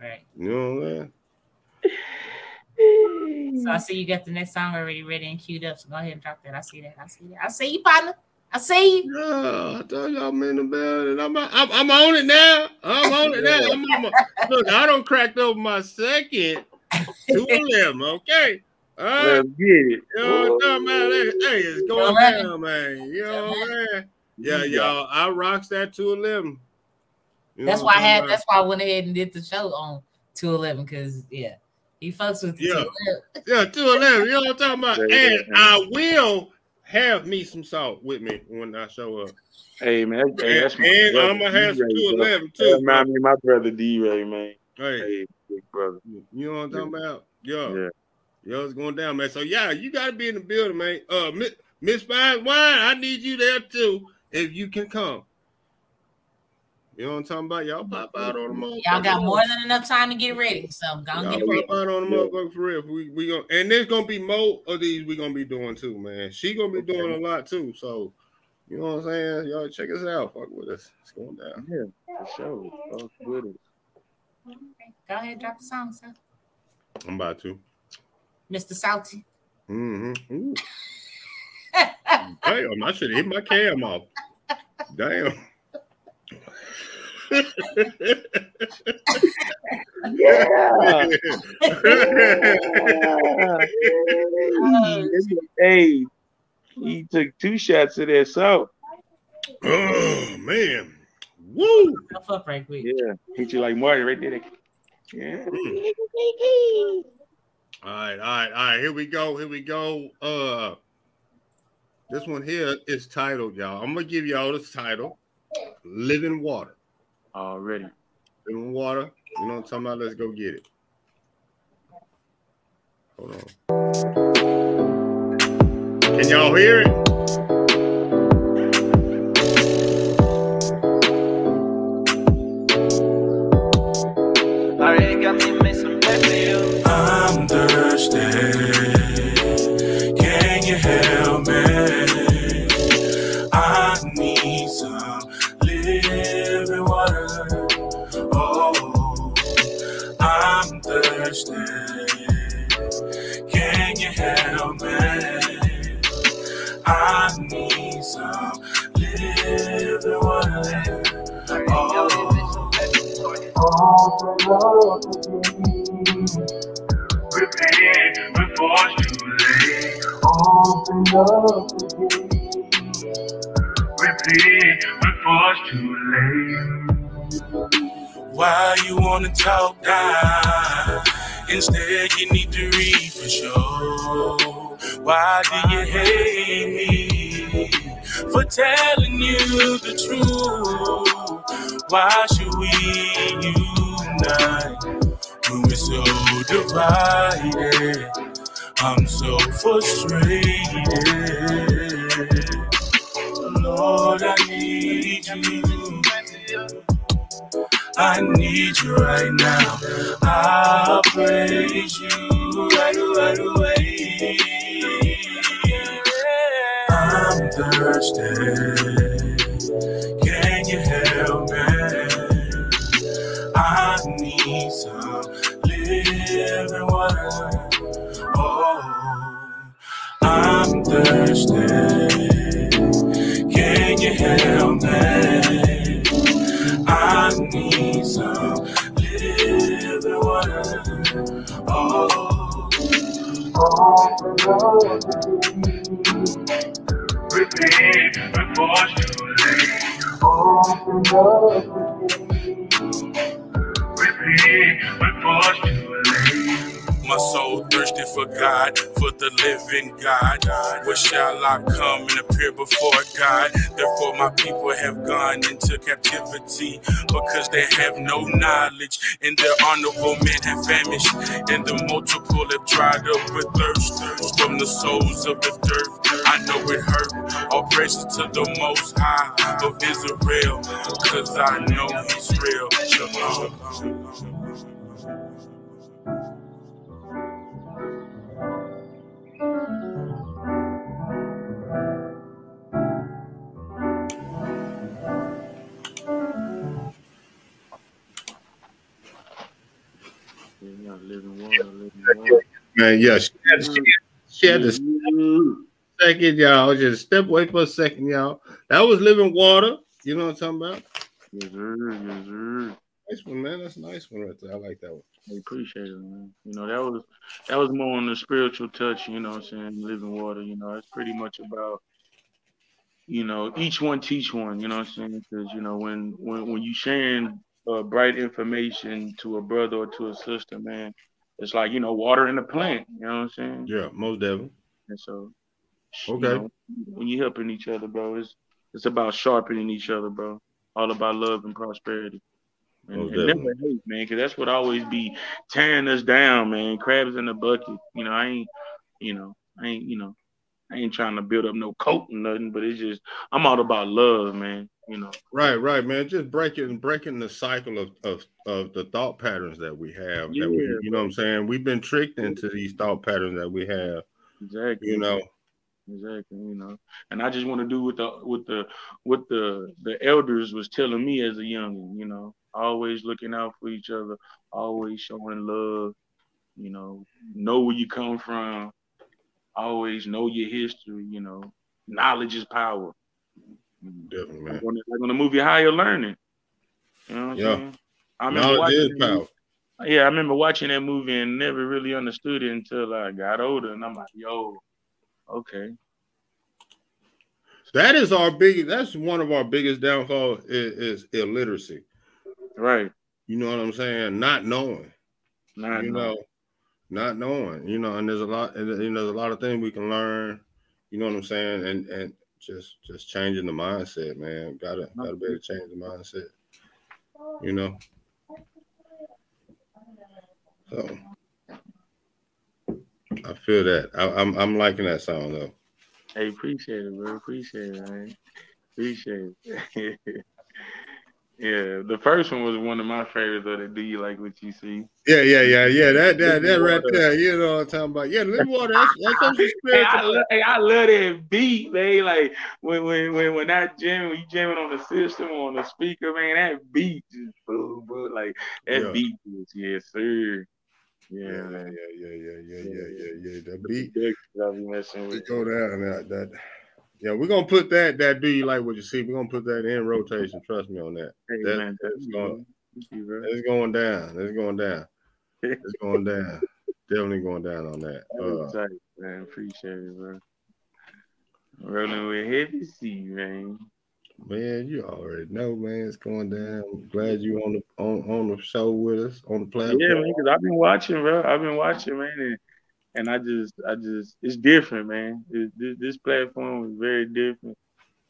Right. You know what I'm saying? So I see you got the next song already ready and queued up. So go ahead and drop that. I see that. I see that. I see you, partner. I see you. Yeah, I told y'all I'm in the building. I'm, I'm, I'm on it now. I'm on it now. I'm on my, look, I don't cracked over my second two eleven. Okay. All right. Let's get it. You know what I'm talking about? Hey, hey, it's going down, man. You know what I'm saying? Yeah, y'all. I rocks that 211. You That's know why I had. talking That's why I went ahead and did the show on two eleven because yeah, he fucks with the Yeah. 211. Yeah, 211. You know what I'm talking about? Yeah, And yeah. I will have me some salt with me when I show up. Hey man, hey, that's my And brother, I'm gonna have some D-Ray, bro. 211 That too. remind me my brother D Ray, man. Hey, Hey, big brother. you know what I'm talking about? Yeah. Yeah. Yo, it's going down, man. So yeah, you gotta be in the building, man. Uh Miss Miss Fine Wine, I need you there too, if you can come. You know what I'm talking about? Y'all pop out on the motherfucker. Y'all got more than enough time to get ready, so go and get ready. pop out on the Yeah. motherfucker for real. We we gonna and there's gonna be more of these We're gonna be doing too, man. She gonna be doing a lot too. So you know what I'm saying? Y'all check us out. Fuck with us. It's going down. Yeah, for sure. Fuck with it. Go ahead, drop the song, sir. I'm about to. Mr. Salty. Mm-hmm. Ooh. Damn, I should have hit my cam off. Damn. Yeah. hey, he took two shots of that so. oh man. Woo! Puff up right quick. Yeah, hit you like Marty right there. Yeah. All right, all right, all right. Here we go. Here we go. Uh this one here is titled, y'all. I'm gonna give y'all this title. Living Water. Already. Living Water. You know what I'm talking about? Let's go get it. Hold on. Can y'all hear it? Already got me need some living water. Oh. Repent before it's too late. Repent before it's too late. Why you wanna talk down? Instead, you need to read for sure. Why do you hate me for telling you the truth? Why should we unite when we're so divided? I'm so frustrated. Lord, I need you. I need you right now. I'll praise you right, right away. Thirsty. Can you help me? I need some living water. Oh, I'm thirsty. Can you help me? I need some living water. Oh, repent too late. Repent before it's too late. My soul thirsty for God, for the living God. Where shall I come and appear before God? Therefore, my people have gone into captivity because they have no knowledge, and their honorable men have famished, and the multiple have dried up with thirst from the souls of the dirt. I know it hurt. All praises to the Most High of Israel, because I know He's real. Shalom. Yeah, living water, living water. Man, yeah, she had, she mm-hmm. had, she had to second, y'all. Just step away for a second, y'all. That was living water. You know what I'm talking about? Yes, sir. Yes, sir. Nice one, man. That's a nice one right there. I like that one. I appreciate it, man. You know, that was that was more on the spiritual touch, you know what I'm saying? Living water, you know, it's pretty much about, you know, each one teach one, you know what I'm saying? Because, you know, when when when you sharing uh, bright information to a brother or to a sister, man, it's like, you know, watering the plant, you know what I'm saying? Yeah, most definitely. And so you Okay. know, when you're helping each other, bro, it's it's about sharpening each other, bro. All about love and prosperity. And, and never hate, man, because that's what always be tearing us down, man. Crabs in the bucket. You know, I ain't, you know, I ain't, you know, I ain't trying to build up no coat or nothing, but it's just I'm all about love, man. You know. Right, right, man. Just breaking breaking the cycle of of, of the thought patterns that we have. that we, Yeah, you know what I'm saying? We've been tricked into these thought patterns that we have. Exactly. You know. Exactly, you know, and I just want to do what the what the what the the elders was telling me as a youngin, you know, always looking out for each other, always showing love, you know, know where you come from, always know your history, you know, knowledge is power. Definitely, man. Like on the, like on the movie Higher Learning, you know Yeah. I remember Knowledge watching that movie- Yeah, I remember watching that movie and never really understood it until I got older, and I'm like, yo, okay. That is our biggest. That's one of our biggest downfall is, is illiteracy. Right. You know what I'm saying? Not knowing. Not you knowing. know, not knowing. You know, and there's a lot. And you know, there's a lot of things we can learn. You know what I'm saying? And and just just changing the mindset, man. Gotta gotta be able to change the mindset. You know. So I feel that. I, I'm I'm liking that song though. Hey, appreciate it, bro. Appreciate it, man. Appreciate it. yeah, the first one was one of my favorites. Though, the Do You Like What You See? Yeah, yeah, yeah, yeah. That that that right there. You know what I'm talking about? Yeah, living water. That's that's some Hey. I, love, hey, I love that beat, man. Like when when when when that jam, when you jamming on the system on the speaker, man, that beat just boom, boom. Like that Yeah. beat is yes, sir. Yeah, Yeah, yeah, man. yeah, yeah, yeah, yeah, yeah, yeah, yeah. That beat. I'll be messing with. go down that that. Yeah, we're gonna put that. That do you like what you see? We're gonna put that in rotation. Trust me on that. Hey, That- man, that's going- you, going down. It's going down. It's going down. Definitely going down on that. Uh, tight, man. Appreciate it, bro. Rolling with heavy C, man. man, you already know, man. It's going down. I'm glad you on the on, on the show with us on the platform. Yeah, man, because I've been watching, bro. I've been watching, man, and, and I just, I just, it's different, man. It, this, this platform is very different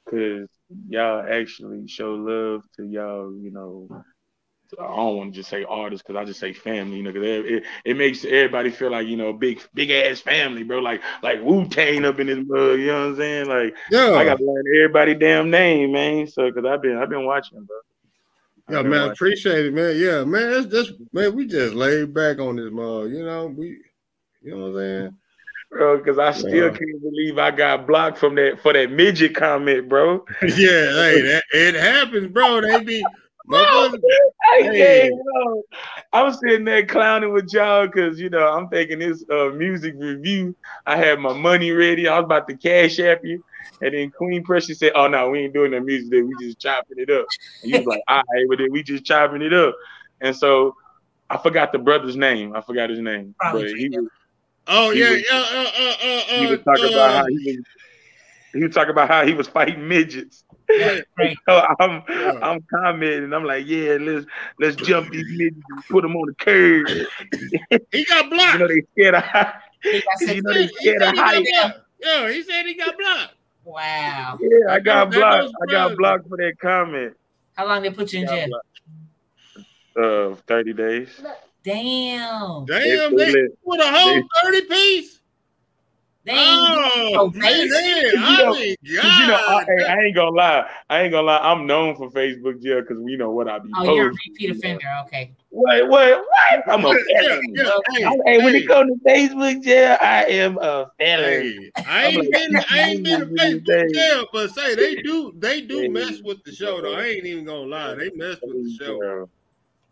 because y'all actually show love to y'all, you know. I don't want to just say artists because I just say family, you know, because it, it, it makes everybody feel like you know big big ass family, bro. Like like Wu Tang up in this mug, you know what I'm saying? Like Yeah, I gotta learn everybody damn name, man. So because I've been I've been watching, bro. I've yeah, man. watching. Appreciate it, man. Yeah, man. It's just man. We just laid back on this mug. You know, we. You know what I'm saying? bro, because I still Yeah. can't believe I got blocked from that for that midget comment, bro. yeah, hey, that, it happens, bro. They be. motherfuckers- I Hey. can't, bro. I was sitting there clowning with y'all because you know I'm taking this uh, music review. I had my money ready. I was about to cash app you, and then Queen Precious said, "Oh no, we ain't doing that music. Day. We just chopping it up." And you was like, "All right, but then we just chopping it up." And so I forgot the brother's name. I forgot his name, Probably but he was Oh He yeah, was- yeah. Uh, uh, uh, he uh, was talking uh, about how he was. He was talking about how he was fighting midgets. Right, right. So I'm Yeah. I'm commenting. I'm like, yeah, let's let's jump these midgets and put them on the curb. he got blocked. You blocked. know they scared of height. He got You know they He scared said of he got height. blocked. Yeah, he said he got blocked. Wow. Yeah, I got that blocked. I got blocked for that comment. How long they put you in jail? blocked. Uh, thirty days. Damn. Damn, They- they, they- with a whole they- thirty piece. They ain't Oh, no man, You I know- mean, you know, I, God, I ain't gonna lie. I ain't gonna lie. I'm known for Facebook jail because we know what I be. Oh, you're a posting. repeat offender. Okay. Wait, wait, What? I'm a yeah, felon. yeah, hey, I'm- Hey, when it comes to Facebook jail, I am a felon. hey, I ain't like, been, I ain't been to these Facebook jail, but say they do, they do mess with the show though. I ain't even gonna lie, they mess with the show.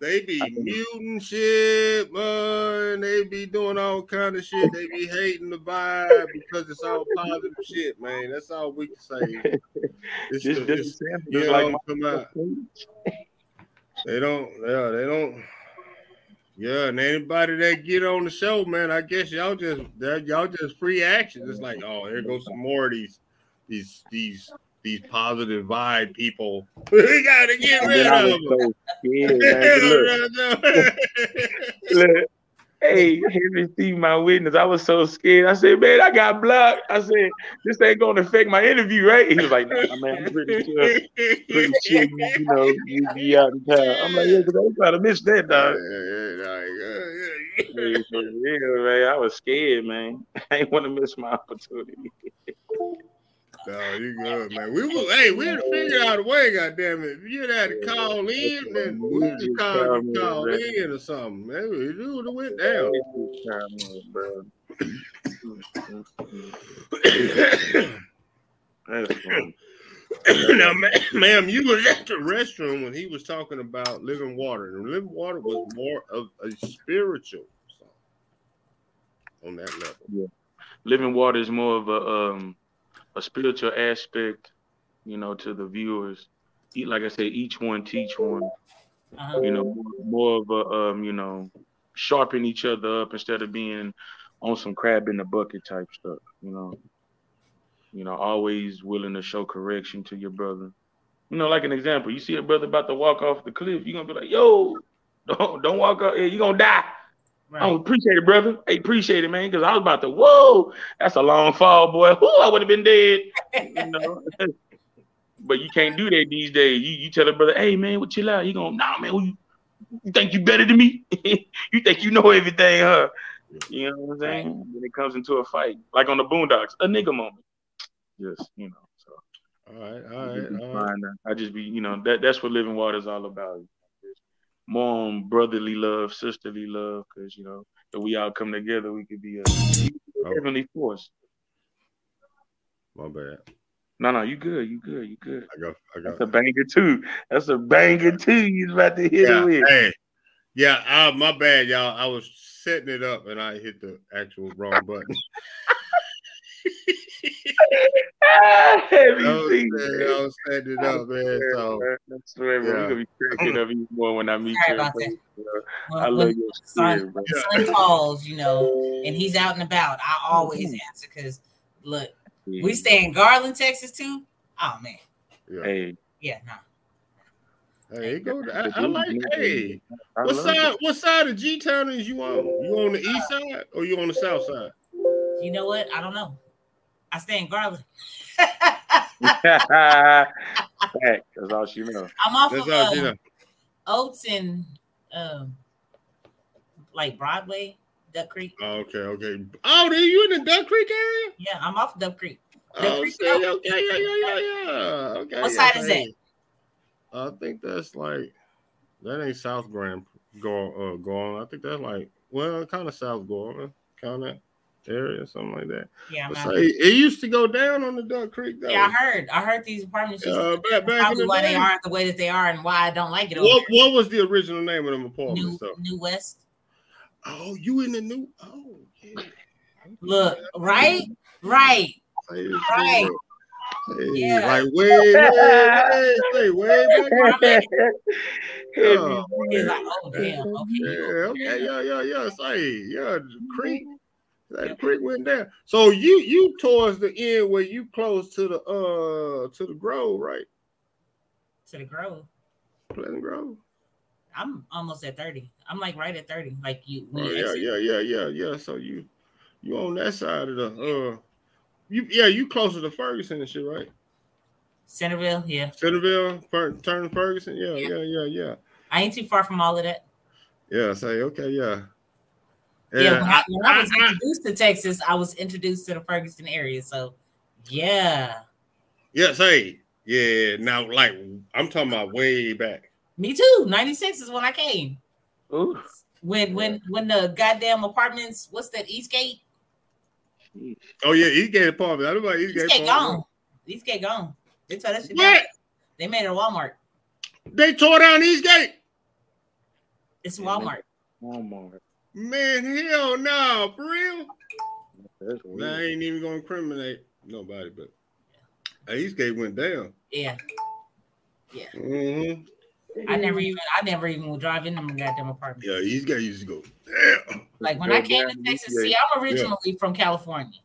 They be muting shit, man. They be doing all kind of shit. They be hating the vibe because it's all positive shit, man. That's all we can say. It's This the- it's- just know, like come out. They don't, yeah, they don't. Yeah, and anybody that get on the show, man, I guess y'all just y'all just free action. It's like, oh, here goes some more of these, these, these, these positive vibe people. We gotta get rid of them. so scared. Look, look, hey, and Steve, my witness, I was so scared. I said, man, I got blocked. I said, this ain't gonna affect my interview, right? He was like, nah, man, I'm pretty sure, pretty sure you, you know, you be out in town. I'm like, yeah, because I was trying to miss that, dog. Hey, for real, man. I was scared, man. I ain't want to miss my opportunity. No, you good, man. We will. Hey, we would figure out a way. Goddamn it! If you had to call in, then we Yeah, just call call call man. in or something. Man, we do it went down. Now, ma- ma'am, you was at the restroom when he was talking about living water, and living water was more of a spiritual song on that level. Yeah. Living water is more of a um a spiritual aspect, you know, to the viewers. Like I say, each one teach one. Uh-huh. You know, more, more of a um, you know, sharpen each other up instead of being on some crab in the bucket type stuff. You know, you know, always willing to show correction to your brother. You know, like an example, you see a brother about to walk off the cliff, you're gonna be like, "Yo, don't don't walk up, you're gonna die." I Right. appreciate it, brother. I appreciate it, man, because I was about to, whoa, that's a long fall, boy. Whoo, I would have been dead. You know. but you can't do that these days. You you tell a brother, hey man, what chill out. He gonna, nah, man, you, you think you better than me? you think you know everything, huh? You know what I'm saying? When it comes into a fight, like on the Boondocks, a nigga moment. Just you know, so All right, all right, all right. I just be, you know, that that's what living water is all about. More on brotherly love, sisterly love, because you know, if we all come together, we could be a Oh. heavenly force. My bad. No, no, you good, you good, you good. I got, I That's got. a banger too. That's a banger too. He's about to hit Yeah, it with. hey, yeah. Uh, my bad, y'all. I was setting it up and I hit the actual wrong button. Heavy I was, C, man, man. I was setting up, man. So I swear, bro, yeah. we gonna be cracking up even more when I meet Sorry you. about bro. that. I love when your son, spirit, bro. when son calls, you know, and he's out and about, I always answer because look, we stay in Garland, Texas too. Oh man, yeah. Hey, yeah, no. Hey, it go. I, I like. Hey, I what love side? What side of G Town is you on? You on the east side or you on the south side? You know what? I don't know. I stay in Garland. it. That's all she know. I'm off That's of all you um, know. Oaks and um, like Broadway, Duck Creek. Oh, okay, okay. Oh, then you in the Duck Creek area? Yeah, I'm off Duck Creek. Duck Oh, Creek, see, no. okay, yeah, yeah, yeah, yeah. Okay. What yeah, side is hey. I think that's like that ain't South Grand going uh going. I think that's like well, kind of South going, kind of area, something like that. Yeah, out. say, it used to go down on the Duck Creek though. Yeah, I heard. I heard these apartments. used to- Uh, back, back probably the why they day. are the way that they are, and why I don't like it. What what was the original name of them apartments? New though? New West. Oh, you in the new? Oh, yeah. Look, right, right. Say, Right. Hey, Yeah. like way, way, way, way back. Heavy Oh, like, oh damn, okay. Yeah, okay, yeah, yeah, yeah. Say, yeah, the That creek went down. So you you towards the end where you close to the uh to the grove, right? To the Grove. Pleasant Grove. I'm almost at 30. I'm like right at 30. Like you Oh, you yeah, exit. yeah, yeah, yeah, yeah. So you you on that side of the uh you yeah, you closer to Ferguson and shit, right? Centerville, yeah. Centerville, Fer- turn Ferguson. Yeah, Yeah. yeah, yeah, yeah. I ain't too far from all of that. Yeah, say okay, yeah. Yeah, when, I, when I I- was I- introduced to Texas, I was introduced to the Ferguson area. So yeah. yeah, say yeah. Now, like I'm talking about way back. Me too. 96 is when I came. Ooh. When when when the goddamn apartments, what's that, Eastgate? Oh yeah, Eastgate apartment. I know about Eastgate Eastgate apartment. gone. Eastgate gone. They tore that shit down. What? They made it a Walmart. They tore down Eastgate. It's Walmart. Walmart. Man, hell no, for real. That's Nah, I ain't even gonna incriminate nobody, but Eastgate went down. Yeah. hmm I never even I never even would drive in them goddamn apartments. Yeah, Eastgate used to go damn. Like when Go I came to Texas, Eastgate. see, I'm originally from California.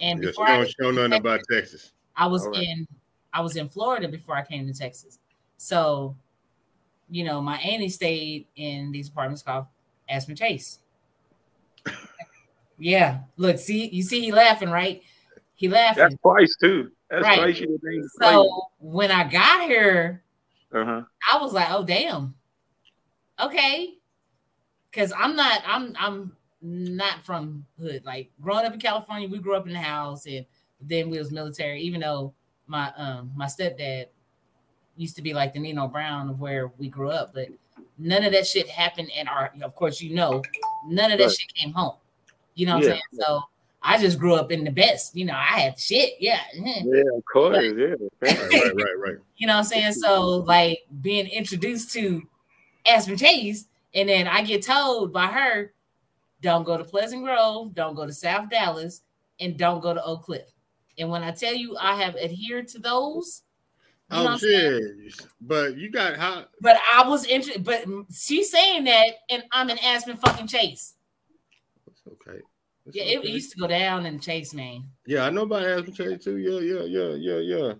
And Yeah, she before I, don't show nothing about Texas. I was All right. in I was in Florida before I came to Texas. So, you know, my auntie stayed in these apartments called Aspen Chase. Yeah. Look, see, you see he laughing, right? He laughing. That's twice too. That's Right. twice you named so when I got here, Uh huh. I was like, oh damn. Okay. Cause I'm not, I'm I'm not from hood. Like growing up in California, we grew up in the house and then we was military, even though my um my stepdad used to be like the Nino Brown of where we grew up, but none of that shit happened in our of course you know, none of that Right. shit came home. You know what I'm saying? So I just grew up in the best. You know, I had shit. Yeah. Yeah, of course. Yeah. Right, right, right, right. You know what I'm saying? So like being introduced to Aspen Chase, and then I get told by her, don't go to Pleasant Grove, don't go to South Dallas, and don't go to Oak Cliff. And when I tell you I have adhered to those, you know Oh I'm saying? shit! But you got how? But I was interested, but she's saying that, and I'm in Aspen fucking Chase. It's okay. It's Yeah, it okay. used to go down in Chase, man. Yeah, I know about Aspen Chase too. Yeah, yeah, yeah, yeah, yeah.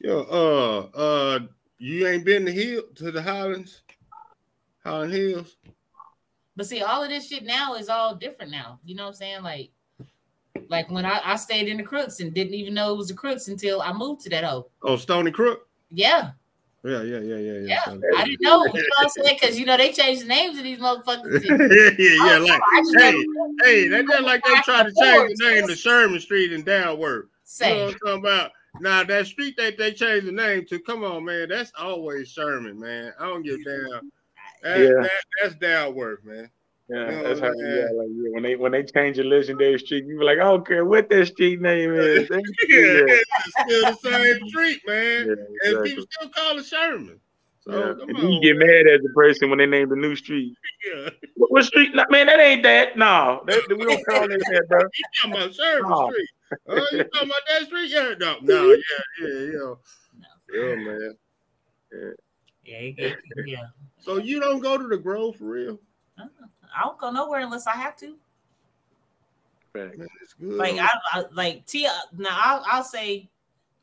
Yeah. Uh, uh, you ain't been to hill to the Highlands, Highland Hills. But see, all of this shit now is all different now. You know what I'm saying? Like, like when I, I stayed in the Crooks and didn't even know it was the Crooks until I moved to that hole. Oh, Stony Crook. Yeah, Yeah, yeah, yeah, yeah, yeah. yeah. I didn't know. You know what I'm saying? Because you know they changed the names of these motherfuckers. yeah, yeah, yeah. Like, I just hey, never hey, that's just like they tried to change the name to Sherman Street in Downward. You know say. what I'm talking about? Now that street that they changed the name to, come on, man, that's always Sherman, man. I don't give a damn. That, Yeah. that, that's Downward, man. Yeah, You that's how man. yeah, like yeah, when they when they change a legendary street, you be like, I don't care what that street name is. Yeah, yeah, it's still the same street, man. yeah, exactly. And exactly. people still call it Sherman. So Yeah. And on, you get mad as a person when they name the new street. Yeah. What, what street? Nah, Man, that ain't that. No, that, we don't call it that, bro. You talking about Sherman Oh. Street? Oh, you talking about that street? Yeah, no, no, yeah, yeah, yeah, yeah, man. Yeah, it- it- yeah. So you don't go to the Grove for real? I don't go nowhere unless I have to. Fact. Man, it's good. Like I, I like T. Uh, now I'll, I'll say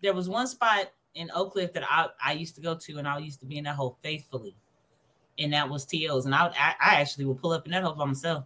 there was one spot in Oak Cliff that I, I used to go to, and I used to be in that hole faithfully, and that was TO's. And I, I I actually will pull up in that hole by myself.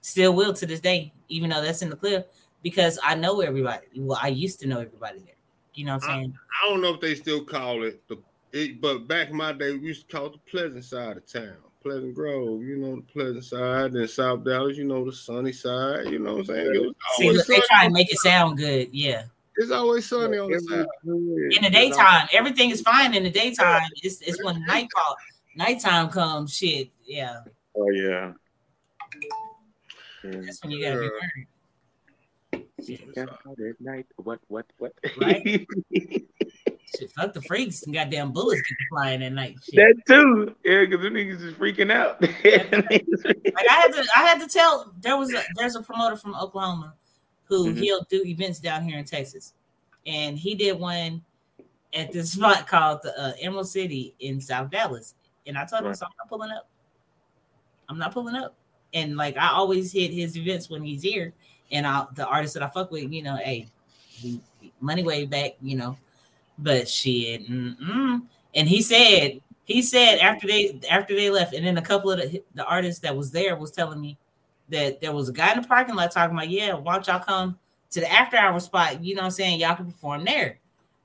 Still will to this day, even though that's in the cliff, because I know everybody. Well, I used to know everybody there. You know what I'm saying? I don't know if they still call it the, it, but back in my day, we used to call it the pleasant side of town. Pleasant Grove, you know, the pleasant side, and South Dallas, you know, the sunny side. You know what I'm saying? It was See, always look, they try and make it sound good. Yeah. It's always sunny on the side. In the daytime, everything is fine. In the daytime, it's it's when nightfall, nighttime comes. Shit, yeah, Oh yeah. Yeah. that's when you gotta be Yeah. worried. Shit, Down at night. What? What? What? Right. shit, fuck the freaks and goddamn bullets get flying at night. Shit. that too. Yeah, because the niggas is freaking out. Like I had to, I had to tell. There was a there's a promoter from Oklahoma who Mhm. he'll do events down here in Texas, and he did one at this spot called the uh, Emerald City in South Dallas. And I told him, Right. so I'm not pulling up. I'm not pulling up. And like I always hit his events when he's here, and I the artists that I fuck with, you know, hey, money way back, you know. But shit, mm-mm. and he said he said after they after they left, and then a couple of the, the artists that was there was telling me that there was a guy in the parking lot talking about, yeah, why don't y'all come to the after hour spot? You know what I'm saying? Y'all can perform there.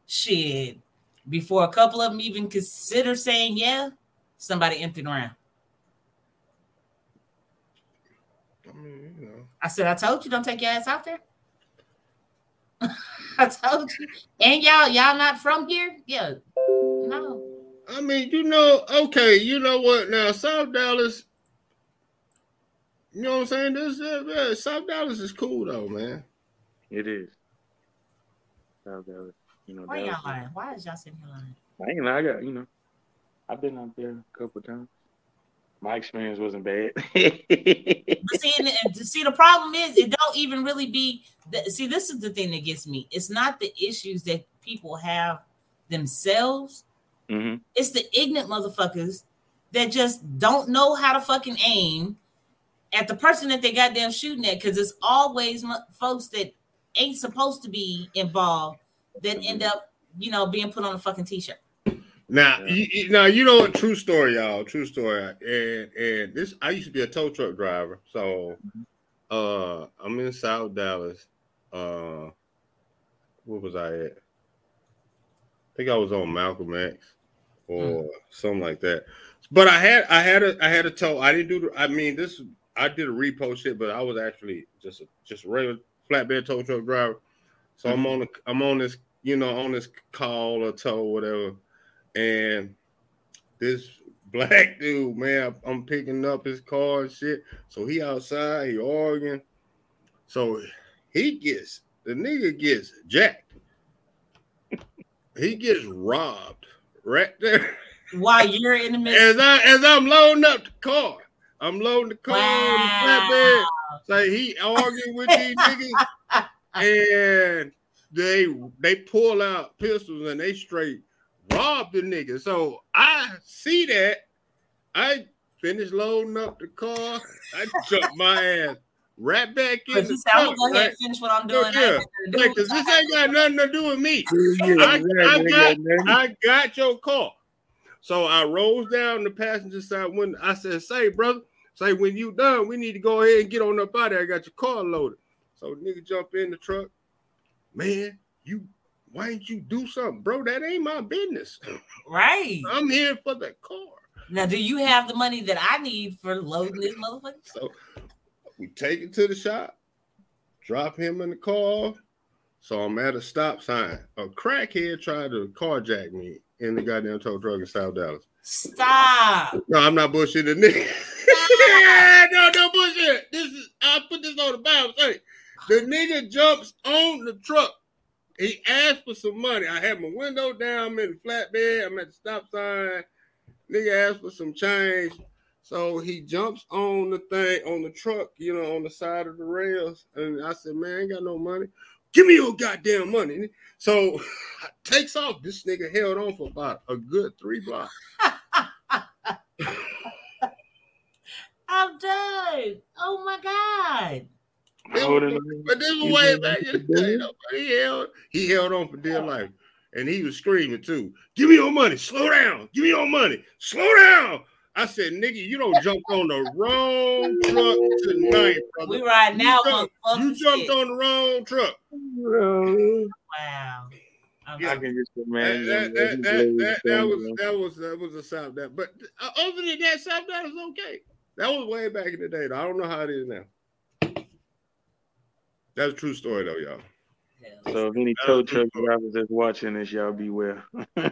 Shit. Before a couple of them even consider saying yeah, somebody emptied around. I mean, you know. I said, I told you don't take your ass out there. I told you. And y'all, y'all not from here? Yeah. No. I mean, you know, okay, you know what? Now, South Dallas, you know what I'm saying? This uh, yeah, South Dallas is cool though, man. it is. South Dallas, You know, Why Dallas- y'all lying? Why is y'all sitting here lying? I ain't know. I got you know. I've been out there a couple times. My experience wasn't bad. But see, and, and see, the problem is it don't even really be. The, see, this is the thing that gets me. It's not the issues that people have themselves. hmm It's the ignorant motherfuckers that just don't know how to fucking aim at the person that they goddamn shooting at. Because it's always folks that ain't supposed to be involved that end up, you know, being put on a fucking t-shirt. Now, you, you- now you know what? True story, y'all. True story. And and this, I used to be a tow truck driver, so uh, I'm in South Dallas. Uh, where was I at? I think I was on Malcolm X or something like that. But I had, I had a, I had a tow. I didn't do. The, I mean, this, I did a repo shit, but I was actually just a, just a regular flatbed tow truck driver. So I'm on, a, I'm on this, you know, on this call or tow, whatever and this black dude, man, I'm picking up his car and shit. So he outside, he arguing. So he gets the nigga gets jacked. he gets robbed right there. While you're in the middle, As I as I'm loading up the car, I'm loading the car on the flatbed. wow. So he arguing with these niggas, and they they pull out pistols and they straight rob the nigga. So I see that. I finish loading up the car. I jump my ass right back in But the you said, I'm truck. gonna go ahead right? and finish what I'm doing. I yeah, ain't do Like, cause this ain't got nothing to do with me. I, I got I got your car. So I rose down the passenger side when I said, say, brother, say when you done, we need to go ahead and get on up out there. I got your car loaded. So the nigga jump in the truck. Man, you why didn't you do something, bro? That ain't my business. Right. I'm here for the car. Now, do you have the money that I need for loading this motherfucker? So we take it to the shop, drop him in the car. So I'm at a stop sign. A crackhead tried to carjack me in the goddamn tow truck in South Dallas. Stop. No, I'm not bullshitting the nigga. yeah, no, no bullshit. This is I put this on the Bible. Say the nigga jumps on the truck. He asked for some money. I had my window down, I'm in the flatbed, I'm at the stop sign. Nigga asked for some change. So he jumps on the thing on the truck, you know, on the side of the rails. And I said, Man, I ain't got no money. Give me your goddamn money. So I takes off. This nigga held on for about a good three blocks. I'm done. Oh my god. Holding But this was way back in the day. though. He held, he held on for dear life. And he was screaming too. Give me your money. Slow down. Give me your money. Slow down. I said, nigga, you don't jump on the wrong truck tonight, brother. We right now. you, jumped, you jumped Shit. on the wrong truck. Wow. I'm Yeah. I can just That, imagine. that, that, that, that, that was that was that was a South that. But uh, other than that, South that is okay. That was way back in the day. Though. I don't know how it is now. That's a true story though, y'all. So if any tow truck drivers that's watching this, y'all beware. You know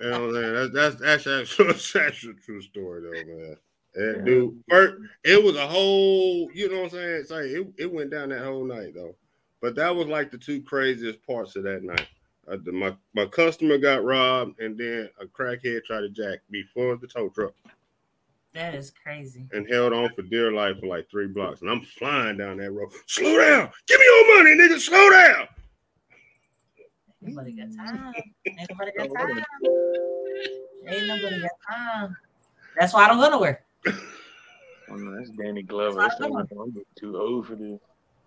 what I'm saying? That's that's that's actually that's a true story though, man. And dude, first, it was a whole, you know what I'm saying? It's like it, it went down that whole night though. But that was like the two craziest parts of that night. Uh, the, my my customer got robbed, and then a crackhead tried to jack me for the tow truck That is crazy. and held on for dear life for like three blocks. And I'm flying down that road. Slow down! Give me your money, nigga! Slow down! Ain't nobody got time. Ain't nobody got time. Ain't nobody got time. That's why I don't go nowhere. Oh, no, that's Danny Glover. That's not, I'm too old for this.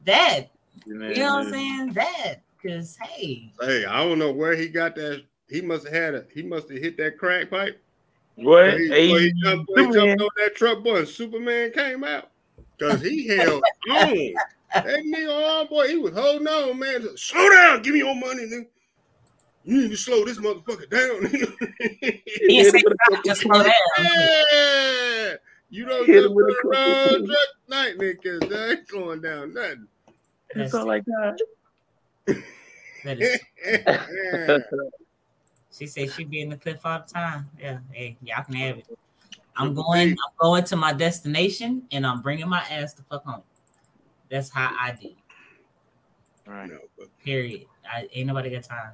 That. You You know what I'm saying? That. Because, hey, Hey, I don't know where he got that. He must have had a. He must have hit that crack pipe. What? He, he jumped, he jumped on that truck, boy, and Superman came out because he held on. That nigga, oh boy, he was holding on, man. Slow down, give me your money, nigga. You need to slow this motherfucker down. he said, just slow down. yeah, you don't Hit him with a put couple around of- truck night, nigga, because that ain't slowing down nothing. It's all like that. That is, yeah. She said she'd be in the cliff all the time. Yeah, hey, y'all can have it. I'm going. I'm going to my destination, and I'm bringing my ass the fuck home. That's how I do. Right. No, but, Period. I ain't nobody got time.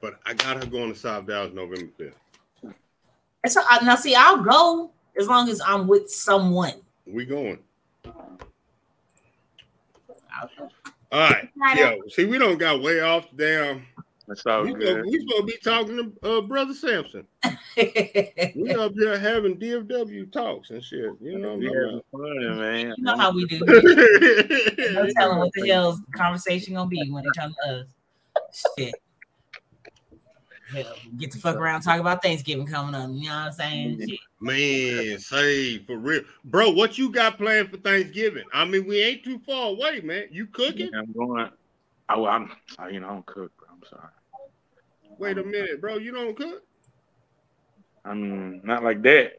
but I got her going to South Dallas November 5th. And so I, now, see, I'll go as long as I'm with someone. We going. All right. Yo, see, we don't got way off the damn. That's all We, good. supposed, we supposed to be talking to uh, Brother Samson. We up here having DFW talks and shit. You know We what I'm having man. you know how we do. talking No telling what the hell's conversation gonna be when it comes to us. Shit. Hell, get the fuck around talk about Thanksgiving coming up. You know what I'm saying? Shit. Man, say for real, bro. What you got planned for Thanksgiving? I mean, we ain't too far away, man. You cooking? I'm going. I, I'm, I, you know, I don't cook. Bro. I'm sorry. Wait a minute, bro. You don't cook? I mean, not like that.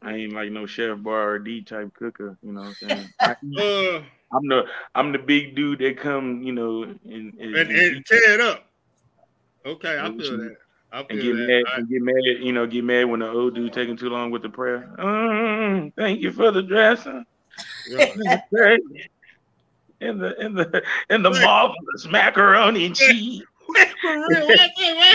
I ain't like no Chef Boyardee type cooker. You know what I'm saying? Uh, I'm the I'm the big dude that come, you know, and and, and, and tear it up. Okay, I feel that. I and get mad that. I- and get mad, you know, get mad when the old dude taking too long with the prayer. Mm, thank you for the dressing. yeah. And the and the and the marvelous macaroni and cheese. For real, why, why,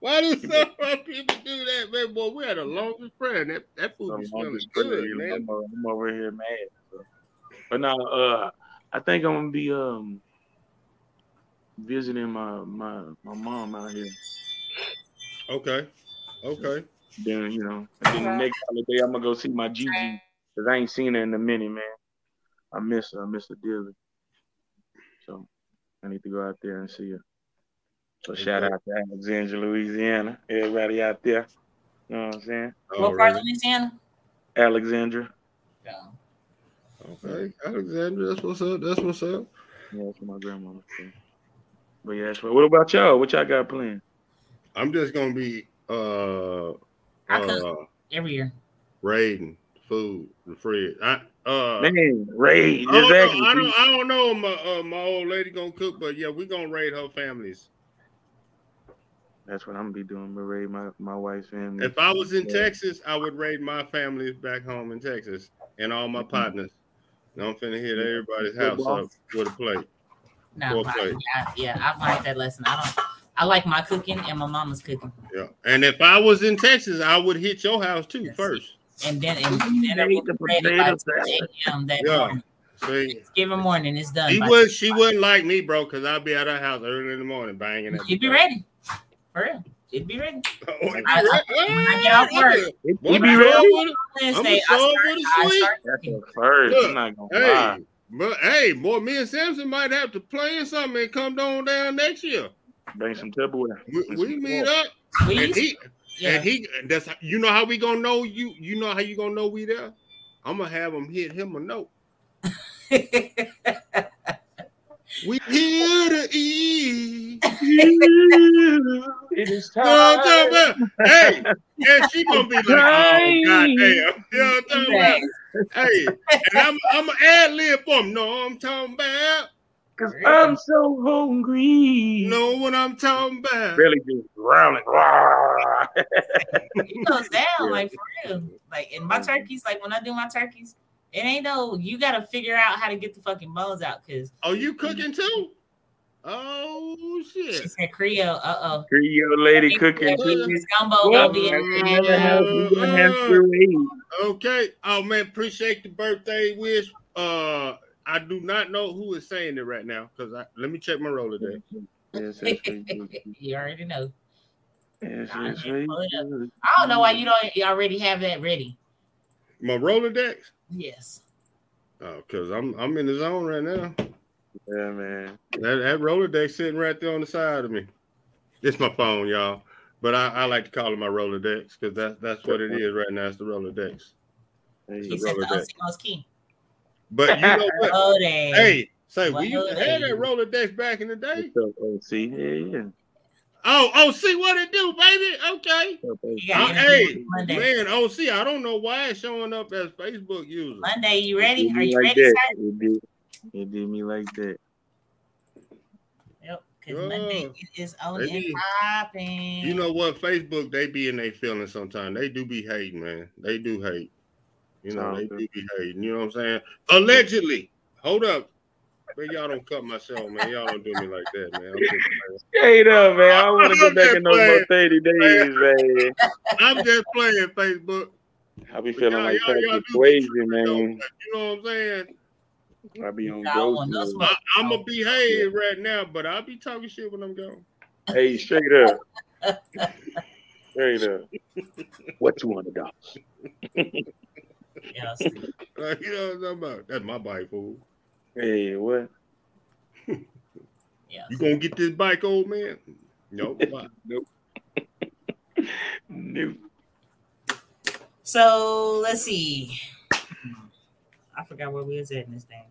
why do some people do that, man? Boy, we had a longest friend. That that food be smelling good, pretty- man. I'm, over- I'm over here mad. so. But now, uh, I think I'm gonna be um visiting my my my mom out here. Okay, okay. Then you know, and then the next holiday I'm gonna go see my Gigi because I ain't seen her in a minute, man. I miss her. I miss her dearly. So I need to go out there and see her. So shout out to Alexandria, Louisiana. Everybody out there. You know what I'm saying? What part of Louisiana? Alexandria. Yeah. Okay, Alexandria, that's what's up. That's what's up. Yeah, that's what my grandmama said. But yeah, that's what, what about y'all? What y'all got planned? I'm just gonna be uh I uh every year. raiding food, the fridge. I uh Man, raid. I don't, Exactly. know, I don't I don't know my uh, my old lady gonna cook, but yeah, we gonna raid her families. That's what I'm gonna be doing. I'm raid my, my wife's family. If I was in Yeah. Texas, I would raid my family back home in Texas and all my Mhm. partners. Now I'm finna hit everybody's house up with a plate. No, Well I, yeah, yeah, I've learned that lesson. I don't. I like my cooking and my mama's cooking, Yeah. And if I was in Texas, I would hit your house too Yes. first. and then and You dinner made will the be ready by potato 10 a.m. that Yeah. morning. See, Thanksgiving morning, it's done. she by would she wouldn't like me, bro, because I'd be at her house early in the morning banging at She'd be ready. For real. She'd be ready. door. Oh, you I- I- ready? when I get off work, He, Boy, he be you ready. sure with it? Wednesday, I sure start, with a I sweet. start That's first. Look, I'm not gonna Hey, lie. but hey, boy, me and Samson might have to plan something and come on down next year. Bring some Tupperware. We, we some meet salt. up, We and he yeah. and he. That's you know how we gonna know you. You know how you gonna know we there. I'm gonna have him hit him a note. We here to eat. It is You know I'm time. talking about? Hey, and she gonna be like, oh goddamn. You know what I'm talking about? Hey, and I'm I'm an ad lib for him. No, I'm talking about. Cause I'm so hungry. You know what I'm talking about. Really just growling. Rawr. It goes down like for real. Like in my turkeys, like when I do my turkeys, it ain't no. You got to figure out how to get the fucking bones out because Oh, you cooking too? Oh she shit. said Creole. Uh oh. Creole lady cooking. This gumbo gonna be in that's there. another house we gonna have to raid. Okay. Oh man, appreciate the birthday wish. Uh, I do not know who is saying it right now because I let me check my Rolodex. Yes, that's you already know. Yes, Nah, that's man, pull it right. I don't know why you don't you already have that ready. My Rolodex. Yes. Oh, cause I'm I'm in the zone right now. Yeah, man. That that Rolodex sitting right there on the side of me. It's my phone, y'all. But I, I like to call it my roller Rolodex because that's that's what it is right now. It's the Rolodex. There you He go. said the Rolodex. Osimo's key. But you know what? Oh, hey, say we used to oh, have that Rolodex. Rolodex back in the day. What's up, OC? Yeah, yeah. Oh, oh, see what it do, baby. Okay. What's up, OC? You got Uh, hey, Monday. man, oh, see, I don't know why it's showing up as Facebook user. Monday, you ready? It did Are you like ready, that. sir? It did. It did me like that. Yep. Because Yeah. Monday it is on and popping. You know what? Facebook, they be in their feelings sometimes. They do be hating, man. They do hate. You know, they do be hating. You know what I'm saying? Allegedly. Hold up. Man, y'all don't cut my show, man. Y'all don't do me like that, man. I'm just. Straight up, man. I don't want to go back in no more 30 days, man. I'm just playing Facebook. I be But feeling y'all- like y'all- y'all Patrick do man. You know what I'm saying? I be on Y'all ghost mode. I, I'm gonna behave right now, but I'll be talking shit when I'm gone. Hey, straight up. Straight up. What you want to do? Yeah, Steve. Like, you know what I'm talking about? That's my bike, fool. Hey, what? yeah. You gonna get this bike, old man? Nope. Bye. Nope. Nope. So let's see. I forgot where we was at in this thing.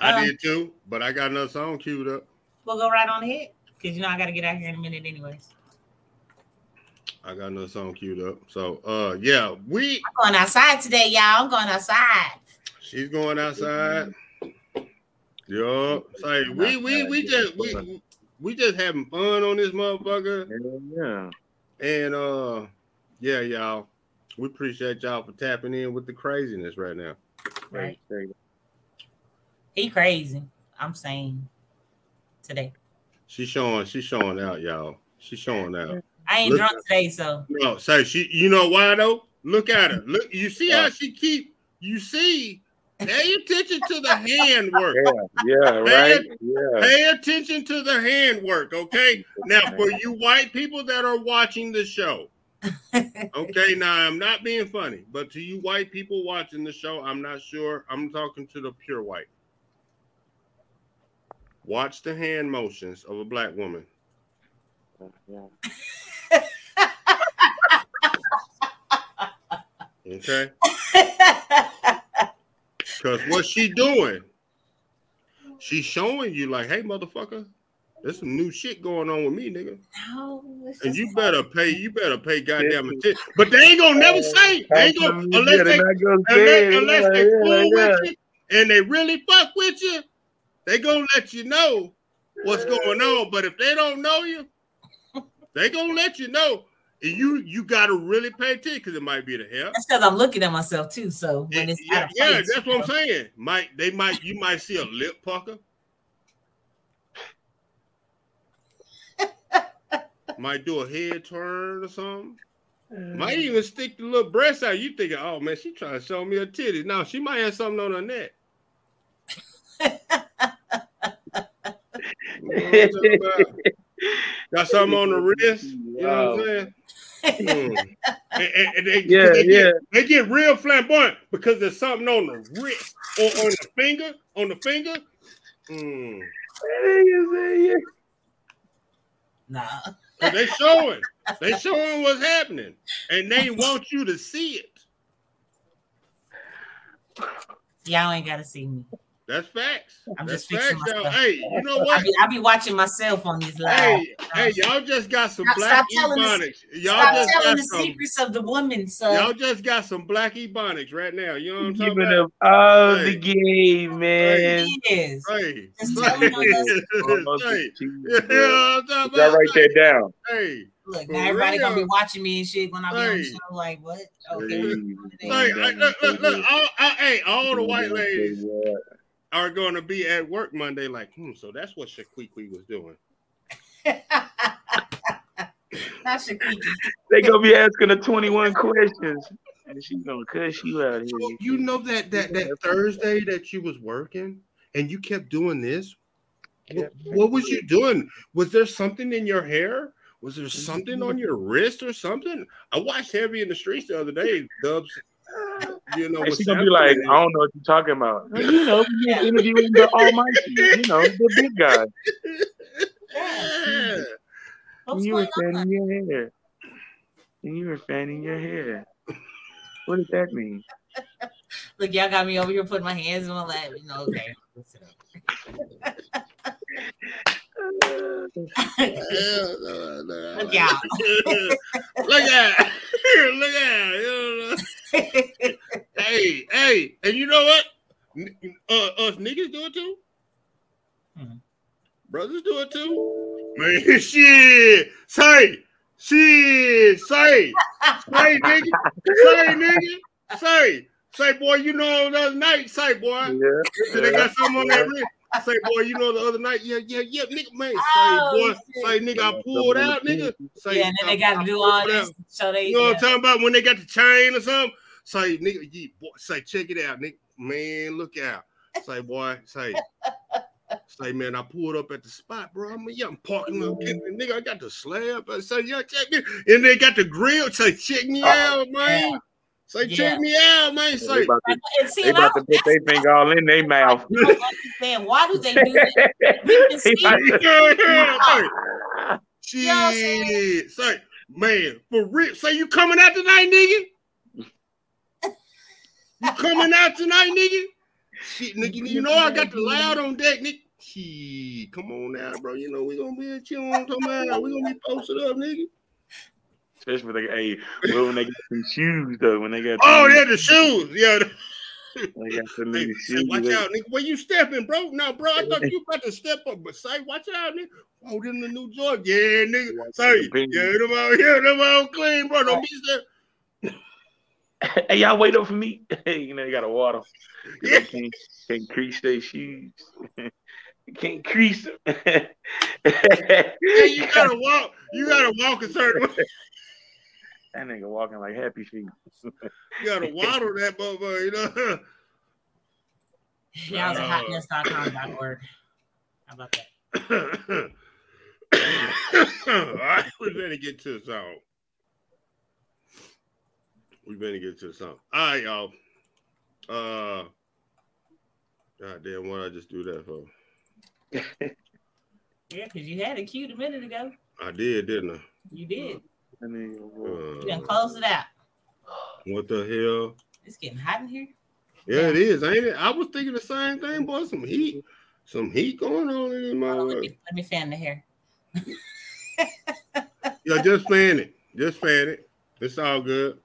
I Um, did too, but I got another song queued up. We'll go right on ahead because you know I got to get out here in a minute, anyways. I got another song queued up. So, uh, yeah, we I'm going outside today, y'all. I'm going outside. she's going outside. Yup. Say we we we just we we just having fun on this motherfucker. Yeah. And uh yeah, y'all. We appreciate y'all for tapping in with the craziness right now. Right? He crazy. I'm saying today. She's showing, she's showing out, y'all. She's showing out. I ain't Look- drunk today, so No, say she you know why though? Look at her. Look, you see how she keep you see pay attention to the handwork. Yeah, yeah, right. Yeah. Pay attention to the handwork, okay? Now, for you white people that are watching the show, okay, now I'm not being funny, but to you white people watching the show, I'm not sure. I'm talking to the pure white. Watch the hand motions of a black woman. Okay, because what she doing? She's showing you like, hey, motherfucker, there's some new shit going on with me, nigga. no, And just you better pay, you better pay goddamn attention. But they ain't gonna never say, they ain't gonna unless they unless, unless they fool with you and they really fuck with you, they gonna let you know what's going on. But if they don't know you, they gonna let you know. And you you gotta really pay attention because it might be the hell. That's because I'm looking at myself too. So when it's Yeah, out of yeah, that's what I'm saying. Might they might you might see a lip pucker. might do a head turn or something. Might uh. even stick the little breast out. You thinking, oh man, she trying to show me her titties. Now she might have something on her neck. You know what I'm talking about? Got something on the wrist. You know what I'm saying? Mm. And, and- and they, Yeah, they, yeah. Get, they get real flamboyant because there's something on the wrist or on the finger. On the finger. Mm. nah. 'Cause They showing. They showing what's happening. And they want you to see it. Y'all ain't gotta see me. That's facts. I'm That's just fixing facts, y'all. myself. Hey, you know I what? be, I be watching myself on these live. Hey, hey, y'all just got some Stop- black stop telling the- ebonics. Y'all Stop just telling got the some. secrets of the woman, son. Y'all just got some black ebonics right now. You know what I'm talking Giving about? up all Hey. the game, man. Yes. Hey, Just hey, tell me what hey, you know bro. what I'm talking Y'all about? write that down. Hey, Look, now everybody gonna be watching me and shit when I be on the show. Like, what? Okay. Hey, hey, hey, look, look, look, all, all, hey, all the white ladies Yeah. Are going to be at work Monday. Like, hmm, so that's what Shaquiqui was doing. Not Shaquiki. They gonna be asking her 21 questions. And she's gonna cuss you out here. you know that that that Thursday that you was working and you kept doing this. What, what was you doing? Was there something in your hair? Was there something on your wrist or something? I watched Heavy in the Streets the other day. Dubs, you know, And she's gonna be like, I don't know what you're talking about. You know, you're interviewing the Almighty, you know, the big guy. Yeah. What's you were fanning your hair. And you were fanning your hair. What does that mean? Look, y'all got me over here putting my hands in my lap. You know, okay. Listen up. Yeah, no, no, Look out. Look at, look at, you know. hey, hey, and you know what? Uh, us niggas do it too. Mhm. Brothers do it too. Man, shit. Say, shit. Say, say, nigga. Say, nigga. Say, say, boy. You know the other night. Say, boy. Yeah. They got something on that wrist. Say, boy, you know the other night, yeah, yeah, yeah, nigga, man. Say, Oh, boy, say, nigga, I pulled out, nigga. Say, yeah, and then they got to do pulled all out. this so they. You know what. I'm talking about? When they got the chain or something. Say, nigga, yeah, boy, say, check it out, nigga. Man, look out. Say, boy, say, say, man, I pulled up at the spot, bro. I'm, yeah, I'm parking mm-hmm. up, nigga. I got the slab. I say, yeah, check me. And they got the grill. Say, check me oh, out, man. Say, Yeah. check me out, man. They Say, about to, see, they about to put their finger all in their mouth. don't understand why do they do that? We can see yeah, yeah, You know what I'm saying? shit. Say, man, for real. Say, you coming out tonight, nigga? You coming out tonight, nigga? Shit, nigga, you know I got the loud on deck, nigga. Shit, come on now, bro. You know we gonna be at you on tomorrow. We gonna be posted up, nigga. Especially when they, hey, well, when they got some shoes though, when they got Oh yeah, the shoes. Yeah. they got some Hey, shoes. watch out, nigga. Where you stepping, bro? Now, bro, I thought you about to step up, but say, watch out, nigga. Oh, them the new Jordan. Yeah, nigga. Say, yeah, them out here, them out clean, bro. Don't be step. hey, y'all wait up for me. Hey, you know, you gotta water. Yeah. Can't, can't crease their shoes. can't crease them. Yeah, you gotta walk. You gotta walk a certain way. That nigga walking like happy feet. You gotta waddle that motherfucker, you know. Y'all's a hotness.com.org. How about that? All right, we better get to the song. We better get to the song. All right, y'all. Uh, God damn, what I just do that for? Yeah, because you had it queued a minute ago. I did, didn't I? You did. That nigga, boy. You done Uh, closed it out. what the hell? It's getting hot in here. Yeah, it is, ain't it? I was thinking the same thing, boy. Some heat, some heat going on in this Hold on, let, me, let me fan the hair. Yeah, just fan it. Just fan it. It's all good.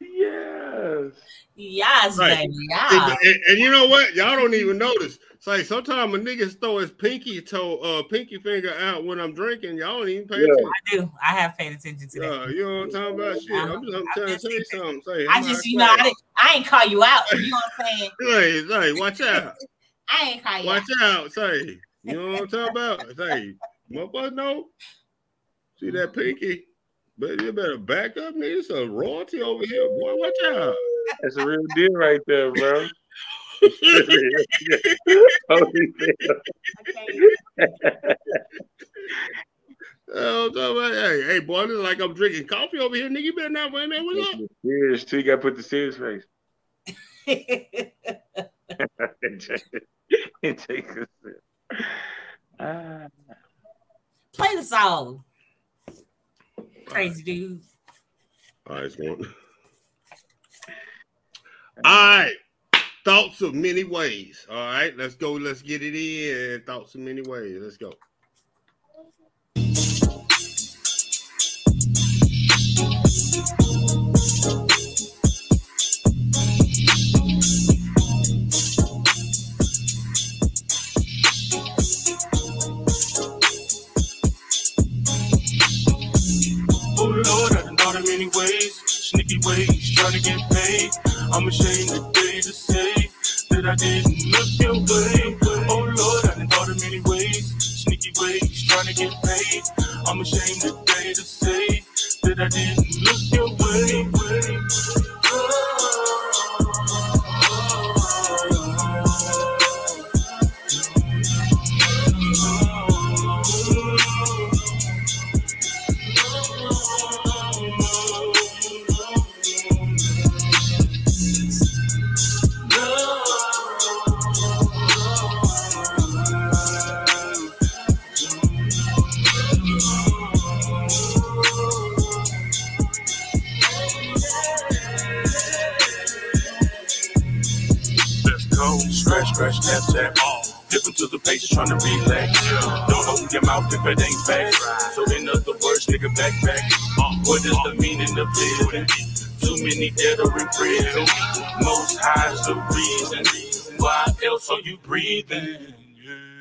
Yes. Yes, Right. baby. And, and- and you know what? Y'all don't even notice. It's like sometimes a nigga throw his pinky toe, uh, pinky finger out when I'm drinking. Y'all don't even pay Yeah. attention. I do. I have paid attention to that. Yeah, you know what I'm talking about? Shit, I'm just I'm trying to just- tell you something. Say, I just, you know, I, didn't, I ain't call you out. You know what I'm saying? Hey, say, watch out. I ain't call you out. Watch out. out. Say, you know what I'm talking about? Say, motherfucker, no. See that pinky? But you better back up, nigga. It's a royalty over here, boy. Watch out. That's a real deal right there, bro. Holy Oh, I'm about, hey, hey, boy, this is like I'm drinking coffee over here, nigga. You better not wait, man. What's up? Serious too. You gotta put the serious face. it takes a sip. Ah, Play the song. Crazy dude. All right, it's going. All right. Thoughts of many ways. All right, let's go. Let's get it in. Thoughts of many ways. Let's go. Oh many ways, sneaky ways, trying to get paid. I'm ashamed today to say I didn't look your way. Oh Lord, I done thought of many ways, sneaky ways, trying to get paid. I'm ashamed today to say that I didn't look your way. Tap, tap. Dip into the pages, trying to relax. Don't open your mouth if it ain't facts. So in other words, nigga, back, back. What is the meaning of living? Too many dead or in prison. Most high's the reason. Why else are you breathing?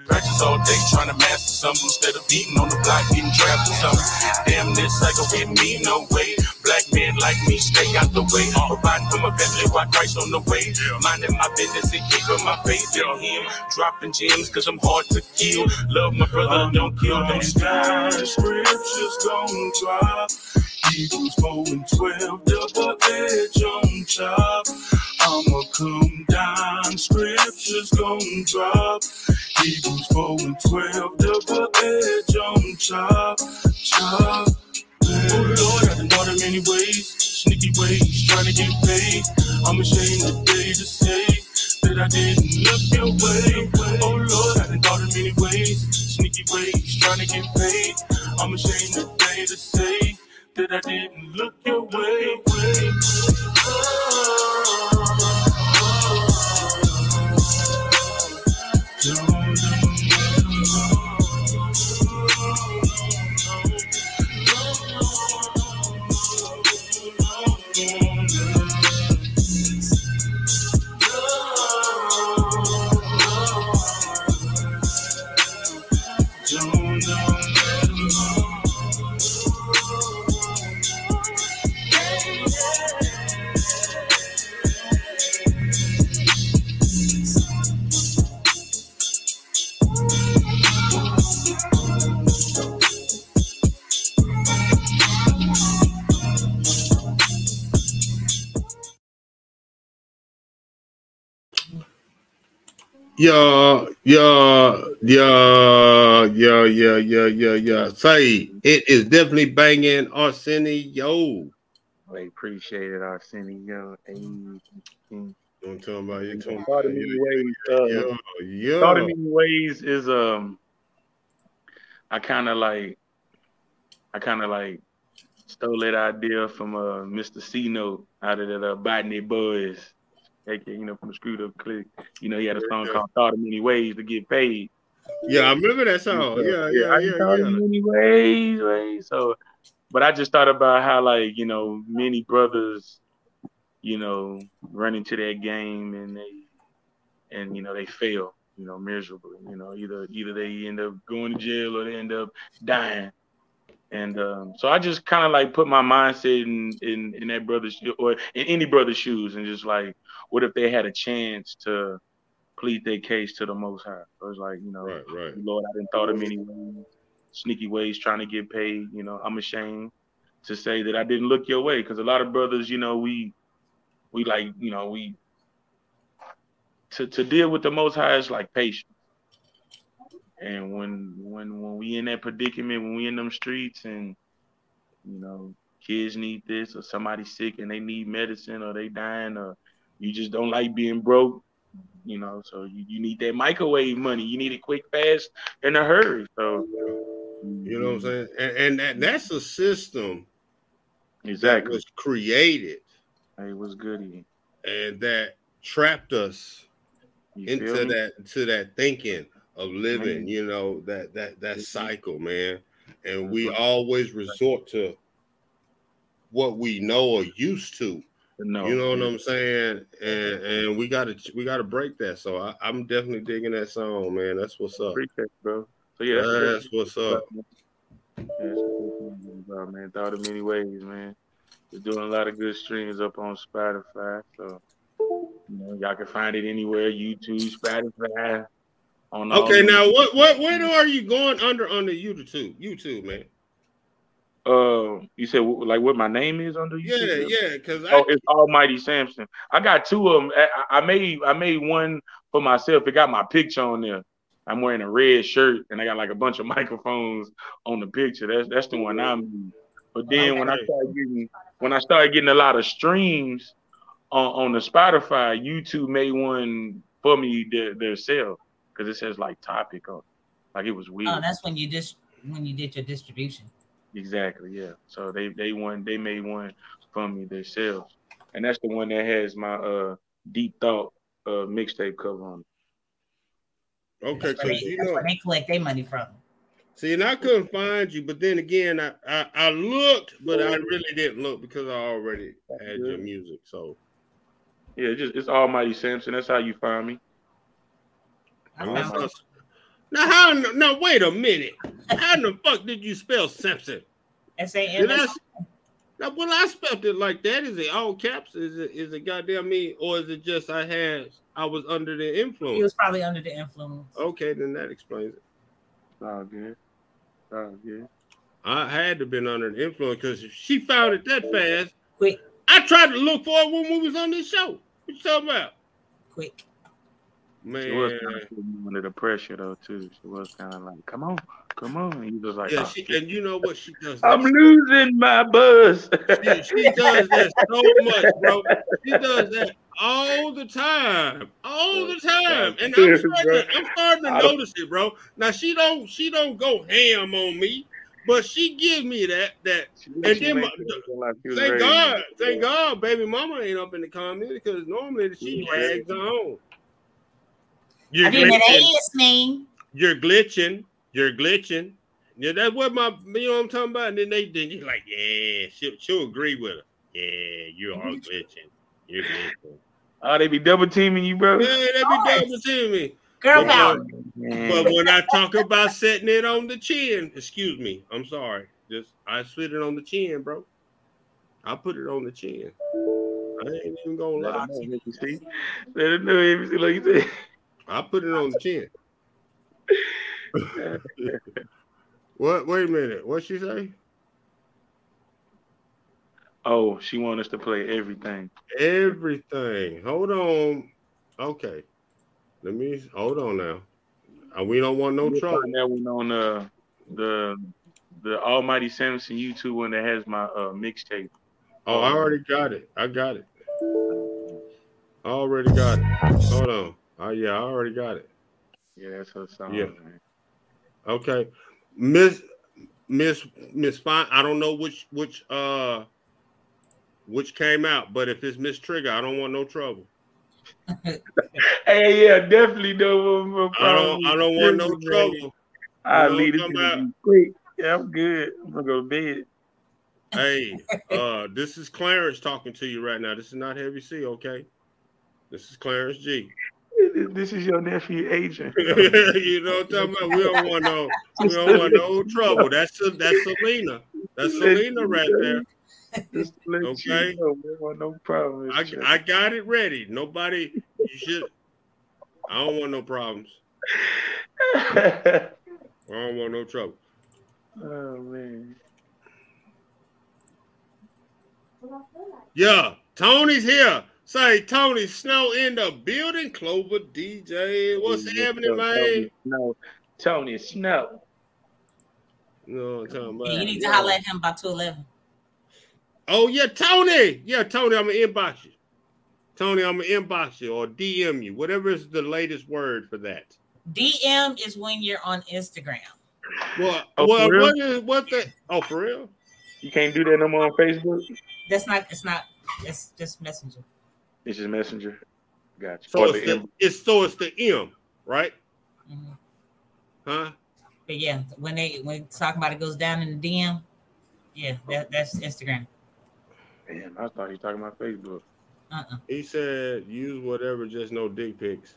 Practice all day trying to master something instead of beating on the block, getting trapped or something. Damn, this cycle hit me no way. Black men like me stay out the way. Uh. Providing for my family while Christ on the way. Minding my business and keeping my faith in Him. Dropping gems cause I'm hard to kill. Love my brother, don't kill, don't steal. Scriptures gon' drop. Hebrews 4 and 12, double edge on top. I'ma come down, scriptures gon' drop. Hebrews 4 and 12, double edge on top. Chop. Oh Lord, I've been in many ways, sneaky ways, trying to get paid. I'm ashamed today to say that I didn't look your way. Oh Lord, I've been taught in many ways, sneaky ways, trying to get paid. I'm ashamed today to say that I didn't look your way. Yeah, yeah, yeah, yeah, yeah, yeah, yeah, yeah. Say it is definitely banging Arsenio. We appreciate it, Arsenio. Hey, mm, You want to tell about you? Tell Thought in ways, uh, Yeah, yeah. in ways is um I kind of like I kind of like stole that idea from uh Mr. C Note out of that uh, Botany Boys, aka you know from the Screwed Up Click. You know he had a song Yeah. called "Thought of Many Ways to Get Paid." Yeah, I remember that song. Yeah, yeah, I yeah, thought yeah. many ways, ways. So, but I just thought about how like you know many brothers, you know, run into that game and they and you know they fail, you know, miserably. You know, either either they end up going to jail or they end up dying. And um, so I just kind of like put my mindset in, in in that brother's or in any brother's shoes, and just like, what if they had a chance to plead their case to the Most High? So it's like, you know, Right, right. Lord, I didn't thought of many ways, sneaky ways trying to get paid. You know, I'm ashamed to say that I didn't look your way because a lot of brothers, you know, we we like, you know, we to to deal with the Most High is like patience. And when when when we in that predicament, when we in them streets, and you know, kids need this, or somebody's sick and they need medicine, or they dying, or you just don't like being broke, you know. So you, you need that microwave money. You need it quick, fast, in a hurry. So You know what I'm saying? And, and that, that's a system that exactly. was created Hey, what's good? Ian? and that trapped us You into that to that thinking of living, Man. you know, that that that Mhm. cycle, man. And we always resort to what we know or used to. No, You know what I'm saying? And and we gotta we gotta break that. So I, I'm definitely digging that song, man. That's what's up. Appreciate it, bro. So yeah, that's, That's what's up. Yeah, that's about, man. Thought of many ways, man. We're doing a lot of good streams up on Spotify, so you know y'all can find it anywhere: YouTube, Spotify. On Okay, these- now what what where are you going under on the YouTube? YouTube, man. Uh, you said like what my name is under YouTube? yeah, yeah, because I Oh, it's Almighty Samson. I got two of them. I, I made I made one for myself. It got my picture on there. I'm wearing a red shirt and I got like a bunch of microphones on the picture. That's that's the one I'm using. But then when I started getting when I started getting a lot of streams on, on the Spotify, YouTube made one for me their, themselves because it says like topic on. Like it was weird. Oh, that's when you just when you did your distribution. Exactly, yeah. So they they won they made one for me themselves. And that's the one that has my uh deep thought uh mixtape cover on it. okay, so they, you that's know, where they collect their money from. see, and I couldn't find you, but then again, I, I I looked, but I really didn't look because I already had your music. So Yeah, just it's Almighty Samson. That's how you find me. I and that's found how, it. Now how? Now wait a minute. How in the fuck did you spell Simpson? S A Did M I, S. s- now, well, I spelled it like that. Is it all caps? Is it is it goddamn me, or is it just I had I was under the influence? He was probably under the influence. Okay, then that explains it. Oh, all good. It's all good. I had to been under the influence because if she found it that fast, Quick, I tried to look for it when we was on this show. What you talking about? quick. She was kind of under the pressure though too. She was kind of like, "Come on, come on." And he was like, yeah, "Oh, she, shit. and you know what she does? "I'm losing my buzz." She, she does that so much, bro. She does that all the time, all the time, and I'm starting, to, I'm starting to notice it, bro. Now she don't, she don't go ham on me, but she gives me that, that. She- And she then my- like Thank. God, thank God, baby mama ain't up in the comments because normally she drags her on. You're I didn't know glitching. that is me. You're glitching. You're glitching. Yeah, that's what my you know what I'm talking about. And then they then you're like, yeah, she'll, she'll agree with her. Yeah, you are glitching. You're glitching. Oh, they be double teaming you, bro. Yeah, they be double teaming. me. Girl But, power. Man. But when I talk about setting it on the chin, excuse me, I'm sorry. Just I slid it on the chin, bro. I put it on the chin. I ain't even gonna Let lie. them know, let you see. Let them know everything like you said. I put it on the chin. what? Wait a minute. What she say? Oh, she want us to play everything. Everything. Hold on. Okay. Let me hold on now. Uh, we don't want no trouble. that one on uh, the the Almighty Samson YouTube one that has my uh, mixtape. Oh, I already got it. I got it. I already got it. Hold on. Oh yeah, I already got it. Yeah, that's her song. Yeah. man. Okay. Miss Miss Miss Fine. I don't know which which uh which came out, but if it's Miss Trigger, I don't want no trouble. Hey, yeah, definitely no, no I don't I don't want no trouble. I'll leave know this what I'm talking quick. Yeah, I'm good. I'm gonna go to bed. Hey, uh, this is Clarence talking to you right now. This is not Heavy C, okay? This is Clarence G. This is your nephew, Adrian. you know what I'm talking about? We don't want no, we don't want no trouble. That's that's Selena. That's Selena right there. Okay. you know, we want no problem. I, I got it ready. Nobody, you should. I don't want no problems. I don't want no trouble. oh man. Yeah, Tony's here. Say Tony Snow in the building. Clover DJ. What's happening, man? No, Tony Snow. No, I'm talking Yeah, you need to holler at him by 211. Oh yeah, Tony. Yeah, Tony. I'm gonna inbox you. Tony, I'm gonna inbox you or DM you. Whatever is the latest word for that. DM is when you're on Instagram. Well, Oh, well, what is what the? Oh, for real? You can't do that no more on Facebook. That's not, it's not, it's just messenger. It's just Messenger. Gotcha. So it's the the, it's so it's the M, right? Mhm. Huh? But yeah, when they when talking about it goes down in the DM, yeah, that, that's Instagram. Damn, I thought he was talking about Facebook. Uh-uh. He said use whatever, just no dick pics.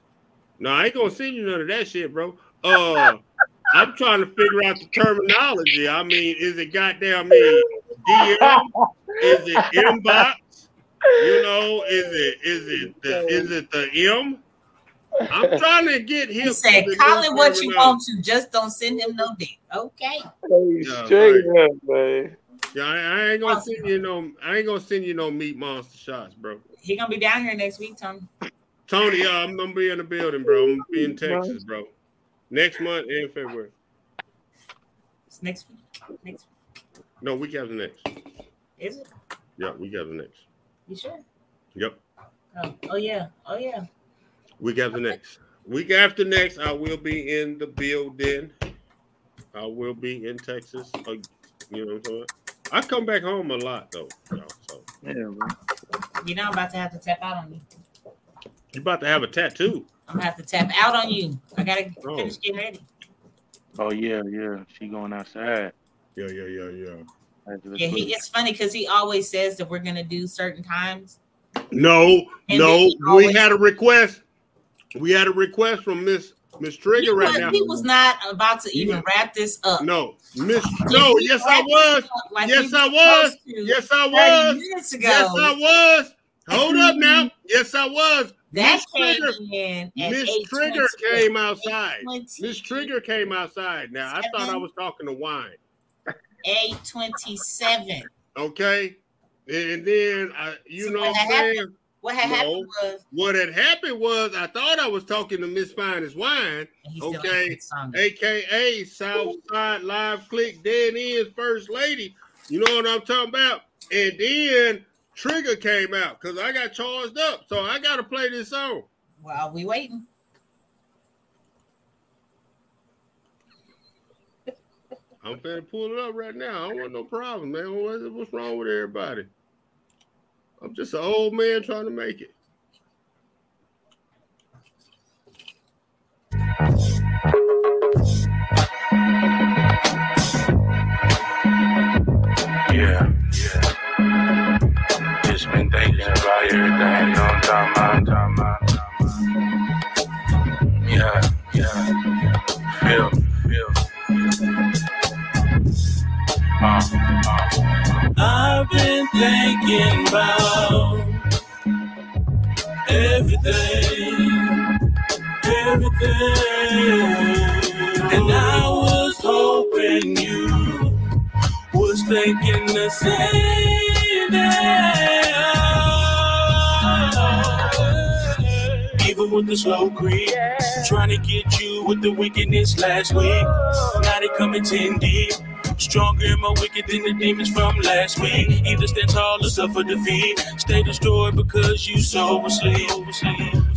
No, I ain't gonna send you none of that shit, bro. Uh, I'm trying to figure out the terminology. I mean, is it goddamn me DM? Is it inbox? You know, is it is it the is it the M? I'm trying to get him. He said, to call do it what you terminology. want to, just don't send him no dick. Okay. Hey, Yeah, straight up, man. Yeah, I, I ain't gonna send you no. I ain't gonna send you no meat monster shots, bro. He gonna be down here next week, Tony. Tony, yeah, I'm gonna be in the building, bro. I'm gonna be in Texas, bro. Next month in February. It's next week. Next Week. No, week after next. is it? Yeah, week after next. You sure? Yep, Oh, oh yeah. Oh yeah. week after next. Week after next, I will be in the building. I will be in Texas. Uh, you know what I'm saying? I come back home a lot though. y'all, so Yeah, man. You know I'm about to have to tap out on you. You're about to have a tattoo? I'm gonna have to tap out on you. I gotta Oh. finish getting ready. Oh yeah, yeah. She going outside. Yeah, yeah, yeah, yeah. After the Yeah, he, it's funny because he always says that we're gonna do certain times. No, And no, then he we had a request. We had a request from Miss Miss Trigger right Because now. he was not about to even wrap this up. No, Miss. No, yes I was. Like Yes he I was. supposed to Yes I was. Yes I was. Hold up now. Yes I was. That Miss Trigger. Miss Trigger came outside. Miss Trigger came outside. Now I thought I was talking to wine. 827. Okay. And then I, you So know what what I'm had saying? happened- What had No. happened was What had happened was I thought I was talking to Miss Finest Wine, and he still Okay. ain't sung it. aka Southside Live Click Dead Ends First Lady. You know what I'm talking about? And then Trigger came out because I got charged up. So I gotta play this song. Well, we waiting. I'm finna pull it up right now. I don't want no problem, man. What- What's wrong with everybody? I'm just an old man trying to make it. Yeah, yeah. Just been thinking about everything, you know what I'm talking about, yeah. I've been thinking about everything, everything. And I was hoping you was thinking the same thing. Even with the slow creep, trying to get you with the wickedness last week. Now they coming 10 deep. Stronger and more wicked than the demons from last week. Either stand tall or suffer defeat. Stay destroyed because you so asleep.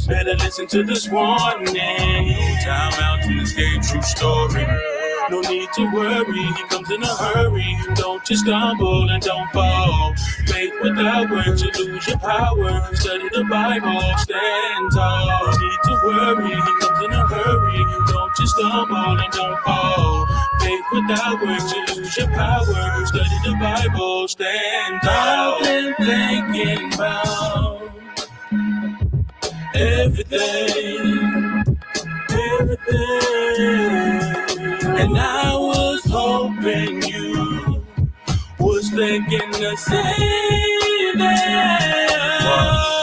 Better listen to this warning. Time out to escape true story. No need to worry, he comes in a hurry. Don't just stumble and don't fall. Faith without works, you lose your power. Study the Bible, stand tall. No need to worry, he comes in a hurry. Don't just stumble and don't fall. Faith without works, you lose your power. Study the Bible, stand tall. I've been thinking about everything, everything. And I was hoping you was thinking the same thing.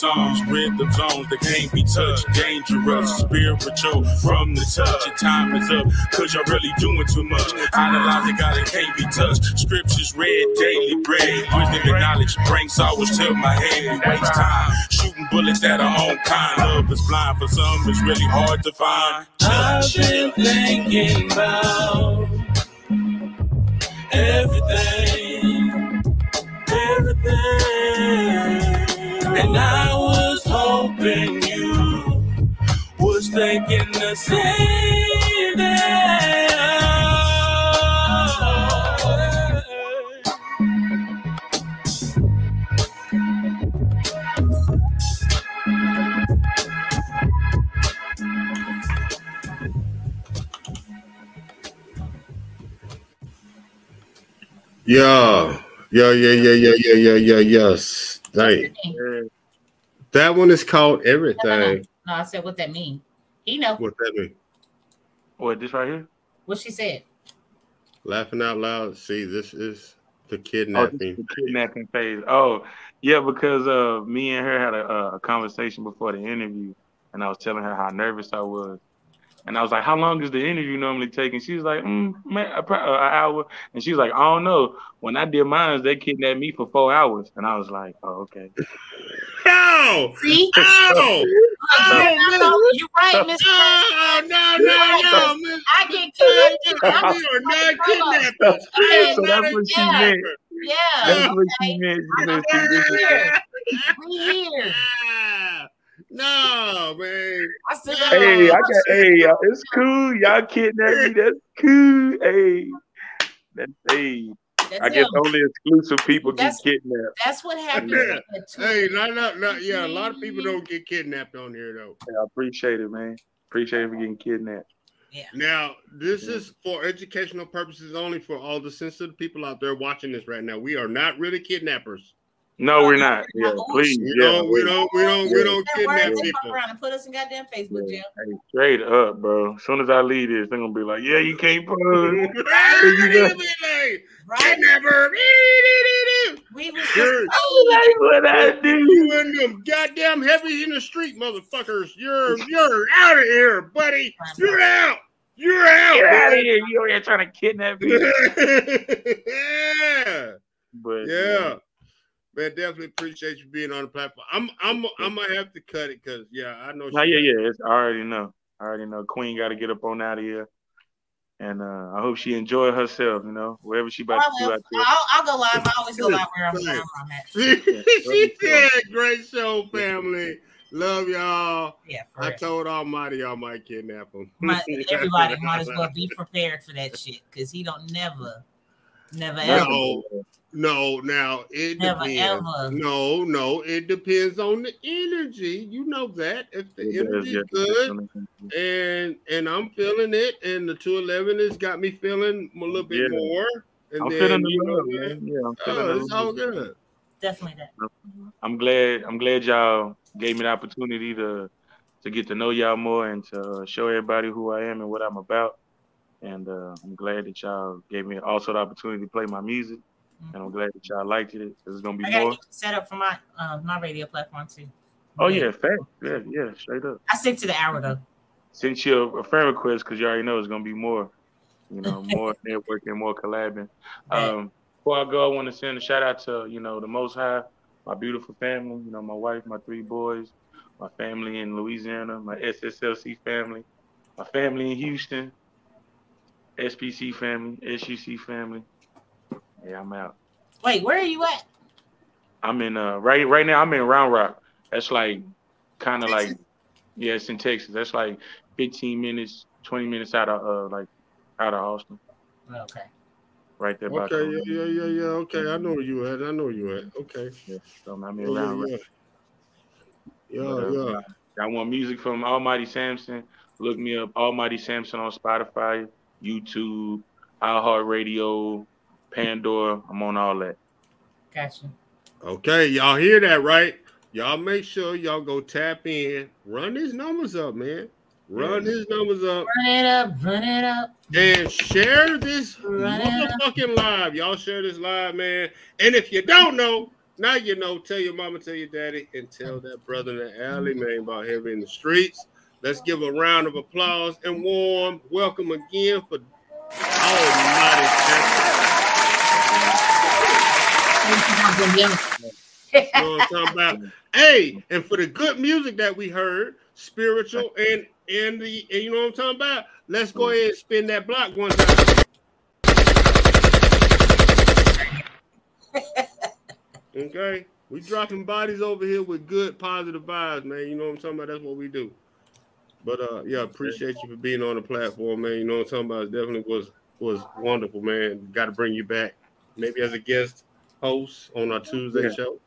Songs, rhythm zones that can't be touched. Dangerous, spiritual from the touch. Your time is up, cause you're really doing too much. Analyze it, God, it can't be touched. Scriptures read, daily bread. Wisdom and knowledge bring always to my head. We waste time shooting bullets at our own kind. Love is blind, for some it's really hard to find. I've been thinking about everything, everything. And I hoping you was thinking the same thing. Yeah. Yeah, yeah, yeah, yeah, yeah, yeah, yeah, yes. Dang. That one is called No, no, no. Everything. No, I said what that mean. He know What that mean? What this right here? what she said. Laughing out loud. See, this is the Oh, kidnapping. is the kidnapping phase. Oh, yeah, because uh, me and her had a, a conversation before the interview, and I was telling her how nervous I was, and I was like, "How long does the interview normally take?" And she was like, mm, man, a- uh, an hour." And she was like, "I don't know. When I did mine, they kidnapped me for four hours," and I was like, "Oh, okay." No! See? Oh! Oh, You're right, Miss. Oh, no, no, no, Miss. I get kidnapped. too. I'm are not Hold on. kidnappers. We are So that's what she Yeah. meant. Yeah. That's what she okay. meant. She I'm said she here. We here. No, man. I still Hey, I got. Hey, y'all, it's cool. Y'all kidnapped me. That's cool. Hey, that's hey. That's I guess him. only exclusive people get kidnapped. That's what happened. Yeah. with the two- Hey, not, not, not, yeah, a lot of people don't get kidnapped on here, though. Yeah, I appreciate it, man. Appreciate it for getting kidnapped. Yeah. Now, this is for educational purposes only for all the sensitive people out there watching this right now. We are not really kidnappers. No, we're not. Yeah, please. We Yeah, don't, we don't, we don't, we don't kidnap word, they fuck people. around and put us in goddamn Facebook jail. Hey, straight up, bro. As soon as I leave this, they're gonna be like, "Yeah, you can't put." Right? Right? Kidnapper. We was You're, That's what I do. you and them goddamn heavy in the street motherfuckers. You're you're out of here, buddy. You're out. You're out. Get out of here! You over here trying to kidnap me? yeah. But Yeah. Man, definitely appreciate you being on the platform. I'm I'm I'm gonna have to cut it because yeah, I know No, yeah, yeah. It's, I already know. I already know. Queen got to get up on out of here, and uh, I hope she enjoy herself. You know, wherever she about I to do will. out there. I'll, I'll go live. I always go live where I'm, where I'm at. she said, "Great show, family. Love y'all." Yeah, I real. told Almighty y'all might kidnap him. Might- everybody might as well be prepared for that shit because he don't never, never ever. No, no. Now it Never, depends. ever. No, no. It depends on the energy. You know that if the Yeah, energy yeah, good and and I'm feeling it, and the two eleven has got me feeling a little bit Yeah. more. And I'm then, feeling you the know, love, man. Yeah, I'm feeling Oh, the it's all good. Definitely that. I'm glad. I'm glad y'all gave me the opportunity to to get to know y'all more and to uh, show everybody who I am and what I'm about. And uh, I'm glad that y'all gave me also the opportunity to play my music. And I'm glad that y'all liked it. There's gonna be I more. set up for my uh, my radio platform too. Oh yeah, fact. Yeah, yeah, straight up. I stick to the hour though. Sent you a, a friend request because you already know it's gonna be more. You know, more networking, more collabing. Um, before I go, I want to send a shout out to you know the Most High, my beautiful family. You know, my wife, my three boys, my family in Louisiana, my SSLC family, my family in Houston, SPC family, SUC family. Yeah, I'm out. Wait, where are you at? I'm in uh right right now. I'm in Round Rock. That's like kind of like yeah, it's in Texas. That's like 15 minutes, 20 minutes out of uh like out of Austin, Okay. right there. by Okay, yeah, yeah, yeah, yeah. Okay, I know where you at. I know where you at. Okay. Yeah, so I'm in Oh, Round yeah. Rock. Yeah, But, uh, yeah. I want music from Almighty Samson. Look me up, Almighty Samson on Spotify, YouTube, iHeartRadio, Pandora. I'm on all that. Gotcha. Okay, y'all hear that, right? Y'all make sure y'all go tap in, run these numbers up, man. Run these numbers up Run it up, run it up. and share this Run it up. motherfucking live. Y'all share this live, man. And if you don't know, now you know. Tell your mama, tell your daddy, and tell that brother in the alley, man, about heavy in the streets. Let's give a round of applause and warm welcome again for Almighty Samson. Know I'm about? Hey, and for the good music that we heard, spiritual and and the and you know what I'm talking about. Let's go ahead and spin that block one time. Okay, we dropping bodies over here with good positive vibes, man. You know what I'm talking about? That's what we do. But uh, yeah, appreciate you for being on the platform, man. You know what I'm talking about? It definitely was was wonderful, man. Got to bring you back, maybe as a guest host on our Tuesday Yeah. show.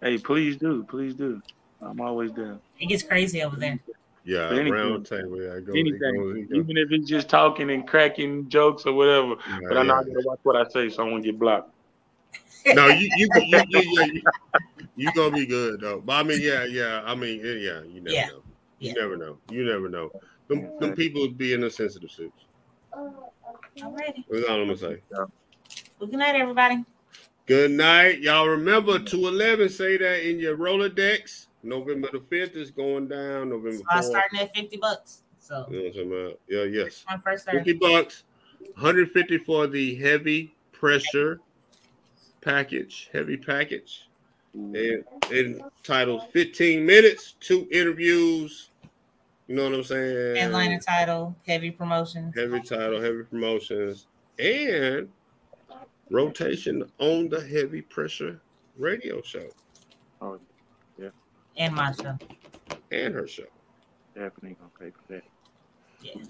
Hey, please do, please do. I'm always down. It gets crazy over there. Yeah, Anything. round table. Yeah, it goes, it Anything, goes, it goes. even if it's just talking and cracking jokes or whatever. But I know I yeah. gotta watch what I say, so I won't get blocked. No, you you you you, you, you, you gonna be good though. But I mean, yeah, yeah. I mean, yeah, yeah, you never Yeah. know. You Yeah. never know. You never know. Them, them people be in the sensitive suits. Alrighty. That's all I'm gonna say. Well, good night, everybody. Good night, y'all. Remember, two eleven. Say that in your Rolodex. November the fifth is going down. November So I'm starting at 50 bucks. So You know what I'm talking about? Yeah, yes. my first Fifty bucks. 150 for the heavy pressure package. Heavy package. And entitled 15 minutes, two interviews. You know what I'm saying? Headliner title, heavy promotions. Heavy title, heavy promotions, and rotation on the heavy pressure radio show Oh, yeah, And my show. and her show. definitely gonna pay for that. Yeah.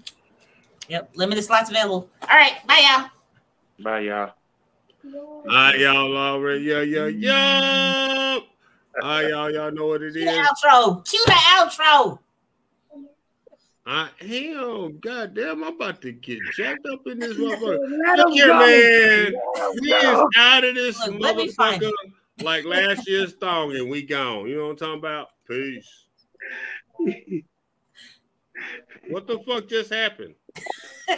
Yep. Limited slots available. All right. Bye, y'all. Bye, y'all. All right, y'all already. Yeah, yeah, mm-hmm. yeah. All right, y'all, y'all know what it Cue the outro. Cue the outro. I am. God damn, I'm about to get jacked up in this motherfucker. Look here, man. Let 'em We is out of this Look, let me find motherfucker like last year's thong and we gone. You know what I'm talking about? Peace. What the fuck just happened?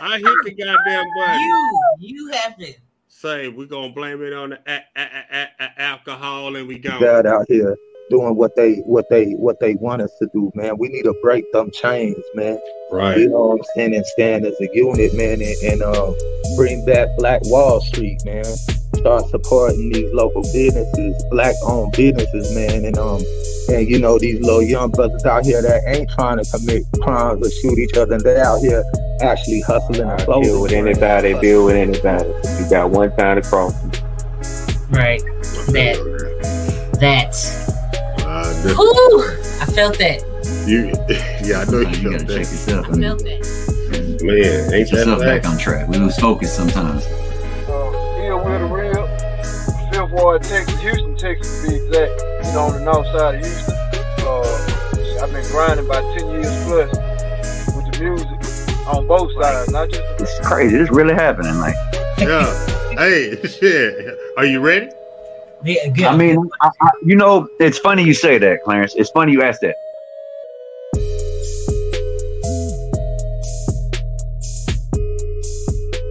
I hit the goddamn button. You, you have it. Say we're gonna blame it on the a- a- a- a- alcohol and we gone. God out here doing what they what they what they want us to do, man. We need to break them chains, man. Right. You know what I'm saying? And stand as a unit, man, and, and uh, bring back Black Wall Street, man. Start supporting these local businesses, black owned businesses, man, and um and you know these little young brothers out here that ain't trying to commit crimes or shoot each other, and they're out here actually hustling and closing. Deal with anybody, deal with anybody. You got one time to cross. Right. That. That. This- I felt that. you, yeah, I know You you gotta check yourself. I I felt that. Man, ain't get yourself that back back? on track. We lose focus sometimes. Uh, Ill with the real. Fifth Ward, Texas, Houston, Texas to be exact. You know, on the north side of Houston. Uh, I've been grinding about 10 years plus with the music on both sides, not just the It's crazy. This really happening. Like, Yeah. hey, shit. Are you ready? Yeah, good. I mean, I, I, you know, it's funny you say that, Clarence. It's funny you ask that.